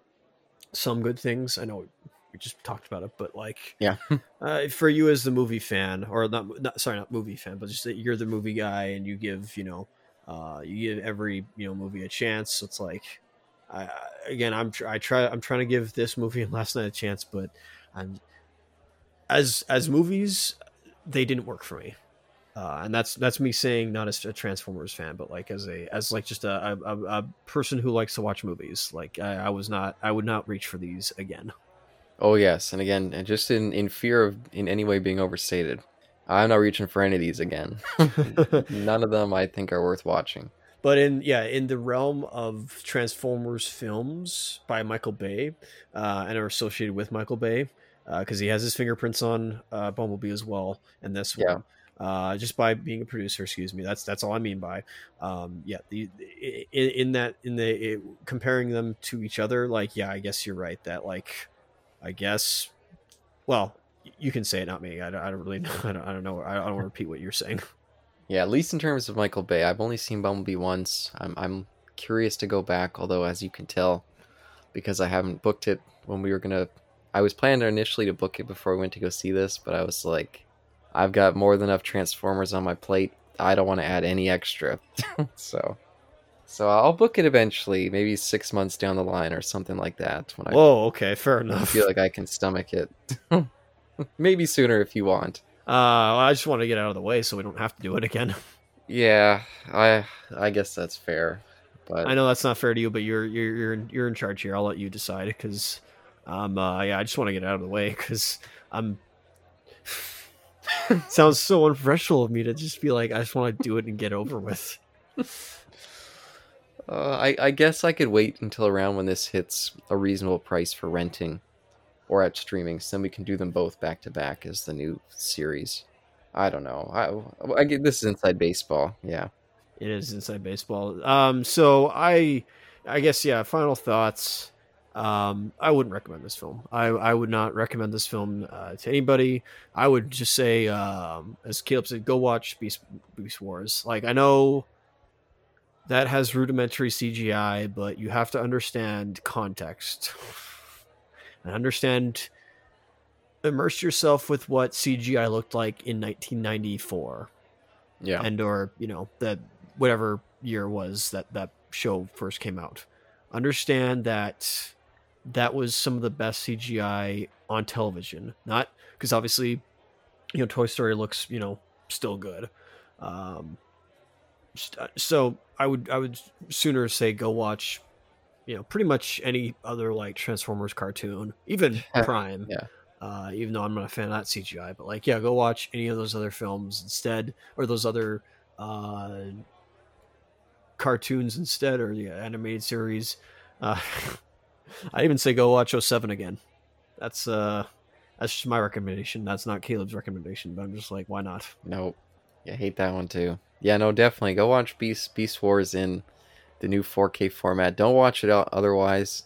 some good things i know we just talked about it but like
Yeah. (laughs)
uh, for you as the movie fan or not, not sorry not movie fan but just that you're the movie guy and you give you know uh you give every you know movie a chance so it's like I, again i'm tr- i try i'm trying to give this movie and (laughs) Last Knight a chance but i'm as as movies they didn't work for me uh, and that's that's me saying not as a Transformers fan, but like as a as like just a a, a person who likes to watch movies. Like I, I was not, I would not reach for these again.
oh yes, and again, and just in in fear of in any way being overstated, I'm not reaching for any of these again. (laughs) None of them I think are worth watching.
but in yeah, in the realm of Transformers films by Michael Bay, uh, and are associated with Michael Bay, because he has his fingerprints on uh, Bumblebee as well, and this
Yeah.
one. Uh, just by being a producer, excuse me. That's that's all I mean by, um, yeah. The in, in that in the it, comparing them to each other, like yeah, I guess you're right. That like, I guess, well, you can say it, not me. I don't, I don't really (laughs) know. I don't, I don't know. I don't want to repeat what you're saying. (laughs)
Yeah, at least in terms of Michael Bay, I've only seen Bumblebee once. I'm I'm curious to go back, although as you can tell, because I haven't booked it when we were gonna. I was planning initially to book it before we went to go see this, but I was like, I've got more than enough Transformers on my plate. I don't want to add any extra, (laughs) so so I'll book it eventually, maybe six months down the line or something like that. When I
Whoa, okay, fair enough.
I feel like I can stomach it. (laughs) maybe sooner if you want.
Uh, I just want to get out of the way so we don't have to do it again. (laughs)
Yeah, I I guess that's fair. But
I know that's not fair to you, but you're you're you're in, you're in charge here. I'll let you decide because, um, uh, yeah, I just want to get out of the way because I'm. (laughs) sounds so unprofessional of me to just be like, I just want to do it and get over with. (laughs)
Uh, I, I guess I could wait until around when this hits a reasonable price for renting or at streaming, so then we can do them both back to back as the new series. I don't know. I, I get this is inside baseball. Yeah.
It is inside baseball. Um, so I, I guess yeah. Final thoughts. Um, I wouldn't recommend this film. I, I would not recommend this film uh, to anybody. I would just say, um, as Caleb said, go watch Beast Beast Wars. Like I know that has rudimentary CGI, but you have to understand context and understand. Immerse yourself with what CGI looked like in 1994
Yeah.
and or you know that whatever year was that that show first came out understand that that was some of the best cgi on television not because obviously you know toy story looks you know still good um uh, so i would i would sooner say go watch you know pretty much any other like transformers cartoon even (laughs) prime
Yeah.
uh, even though I'm not a fan of that CGI. But like, yeah, go watch any of those other films instead, or those other uh, cartoons instead, or the animated series. Uh, (laughs) I even say go watch 07 again. That's uh, that's just my recommendation. That's not Caleb's recommendation, but I'm just like, why not?
Nope. Yeah, I hate that one too. Yeah, no, definitely go watch Beast Beast Wars in the new 4K format. Don't watch it otherwise,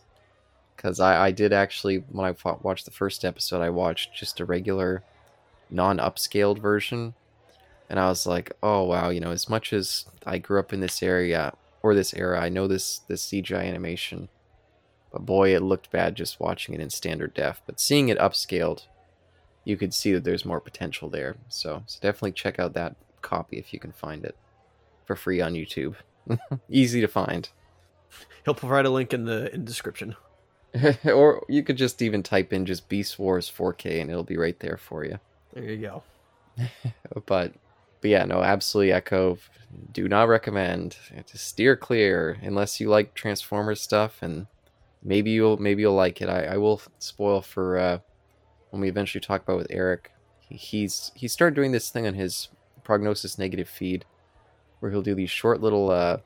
because I I did actually when I fought, watched the first episode, I watched just a regular, non-upscaled version, and I was like, oh wow, you know, as much as I grew up in this area or this era, I know this this CGI animation, but boy, it looked bad just watching it in standard def. But seeing it upscaled, you could see that there's more potential there. So, so definitely check out that copy if you can find it for free on YouTube. (laughs) Easy to find.
He'll provide a link in the in description. (laughs)
or you could just even type in just Beast Wars 4K and it'll be right there for you.
There you go. (laughs)
But but yeah, no, absolutely echo. Do not recommend. To steer clear unless you like Transformers stuff and maybe you'll maybe you'll like it. I, I will spoil for uh when we eventually talk about with Eric. He, he's he started doing this thing on his prognosis negative feed where he'll do these short little uh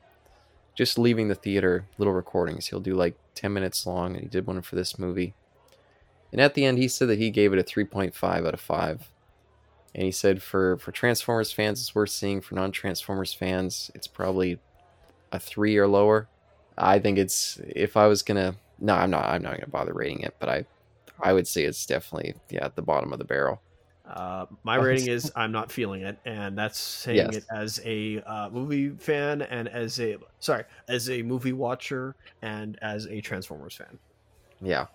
just leaving the theater little recordings. He'll do like 10 minutes long and he did one for this movie. And at the end he said that he gave it a 3.5 out of 5. And he said for for Transformers fans it's worth seeing for non-Transformers fans it's probably a 3 or lower. I think it's if I was to no, I'm not I'm not going to bother rating it, but I I would say it's definitely yeah, at the bottom of the barrel.
Uh, my rating is (laughs) I'm not feeling it, and that's saying
Yes.
it as a uh, movie fan and as a sorry as a movie watcher and as a Transformers fan.
Yeah.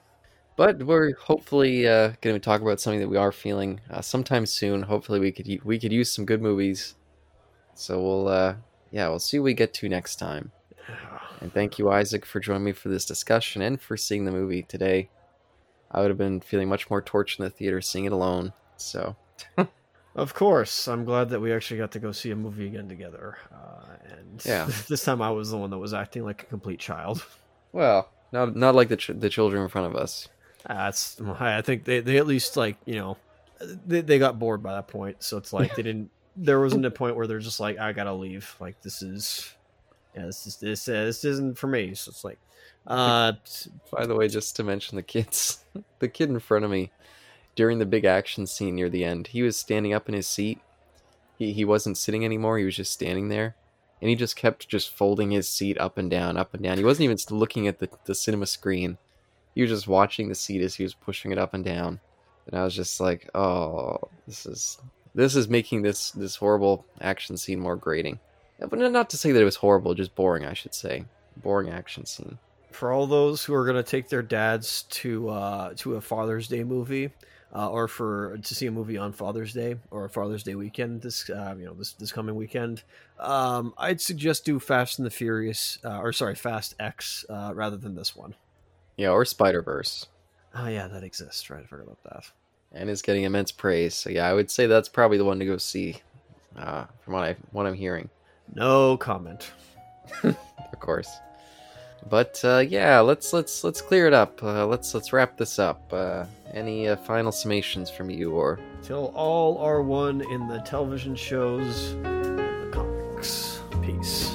But we're hopefully uh, going to talk about something that we are feeling uh, sometime soon. Hopefully, we could we could use some good movies. So we'll uh, yeah we'll see what we get to next time. And thank you, Isaac, for joining me for this discussion and for seeing the movie today. I would have been feeling much more torched in the theater seeing it alone. So (laughs)
Of course, I'm glad that we actually got to go see a movie again together. Uh, and (laughs)
Yeah.
this time I was the one that was acting like a complete child. (laughs)
well, not not like the ch- the children in front of us.
That's I think they, they at least like you know they, they got bored by that point, so it's like they didn't. There wasn't a point where they're just like I gotta leave. Like this is yeah this is this uh, this isn't for me. So it's like (laughs) uh
By the way, just to mention the kids, (laughs) the kid in front of me during the big action scene near the end, he was standing up in his seat. He he wasn't sitting anymore. He was just standing there, and he just kept just folding his seat up and down, up and down. He wasn't even looking at the the cinema screen. He was just watching the seat as he was pushing it up and down. And I was just like, oh, this is this is making this this horrible action scene more grating. Not to say that it was horrible, just boring, I should say. Boring action scene.
For all those who are going to take their dads to uh, to a Father's Day movie, uh, or for to see a movie on Father's Day or a Father's Day weekend this uh, you know this this coming weekend, um, I'd suggest do Fast and the Furious, uh, or sorry, Fast X uh, rather than this one.
Yeah, or Spider Verse,
Oh yeah, that exists. Right, I forgot about that.
and is getting immense praise. So yeah, I would say that's probably the one to go see. Uh, from what I what I'm hearing,
No comment. (laughs)
of course. But uh, yeah, let's let's let's clear it up. Uh, let's let's wrap this up. Uh, any uh, final summations from you, or
Till all are one in the television shows and the comics. Peace.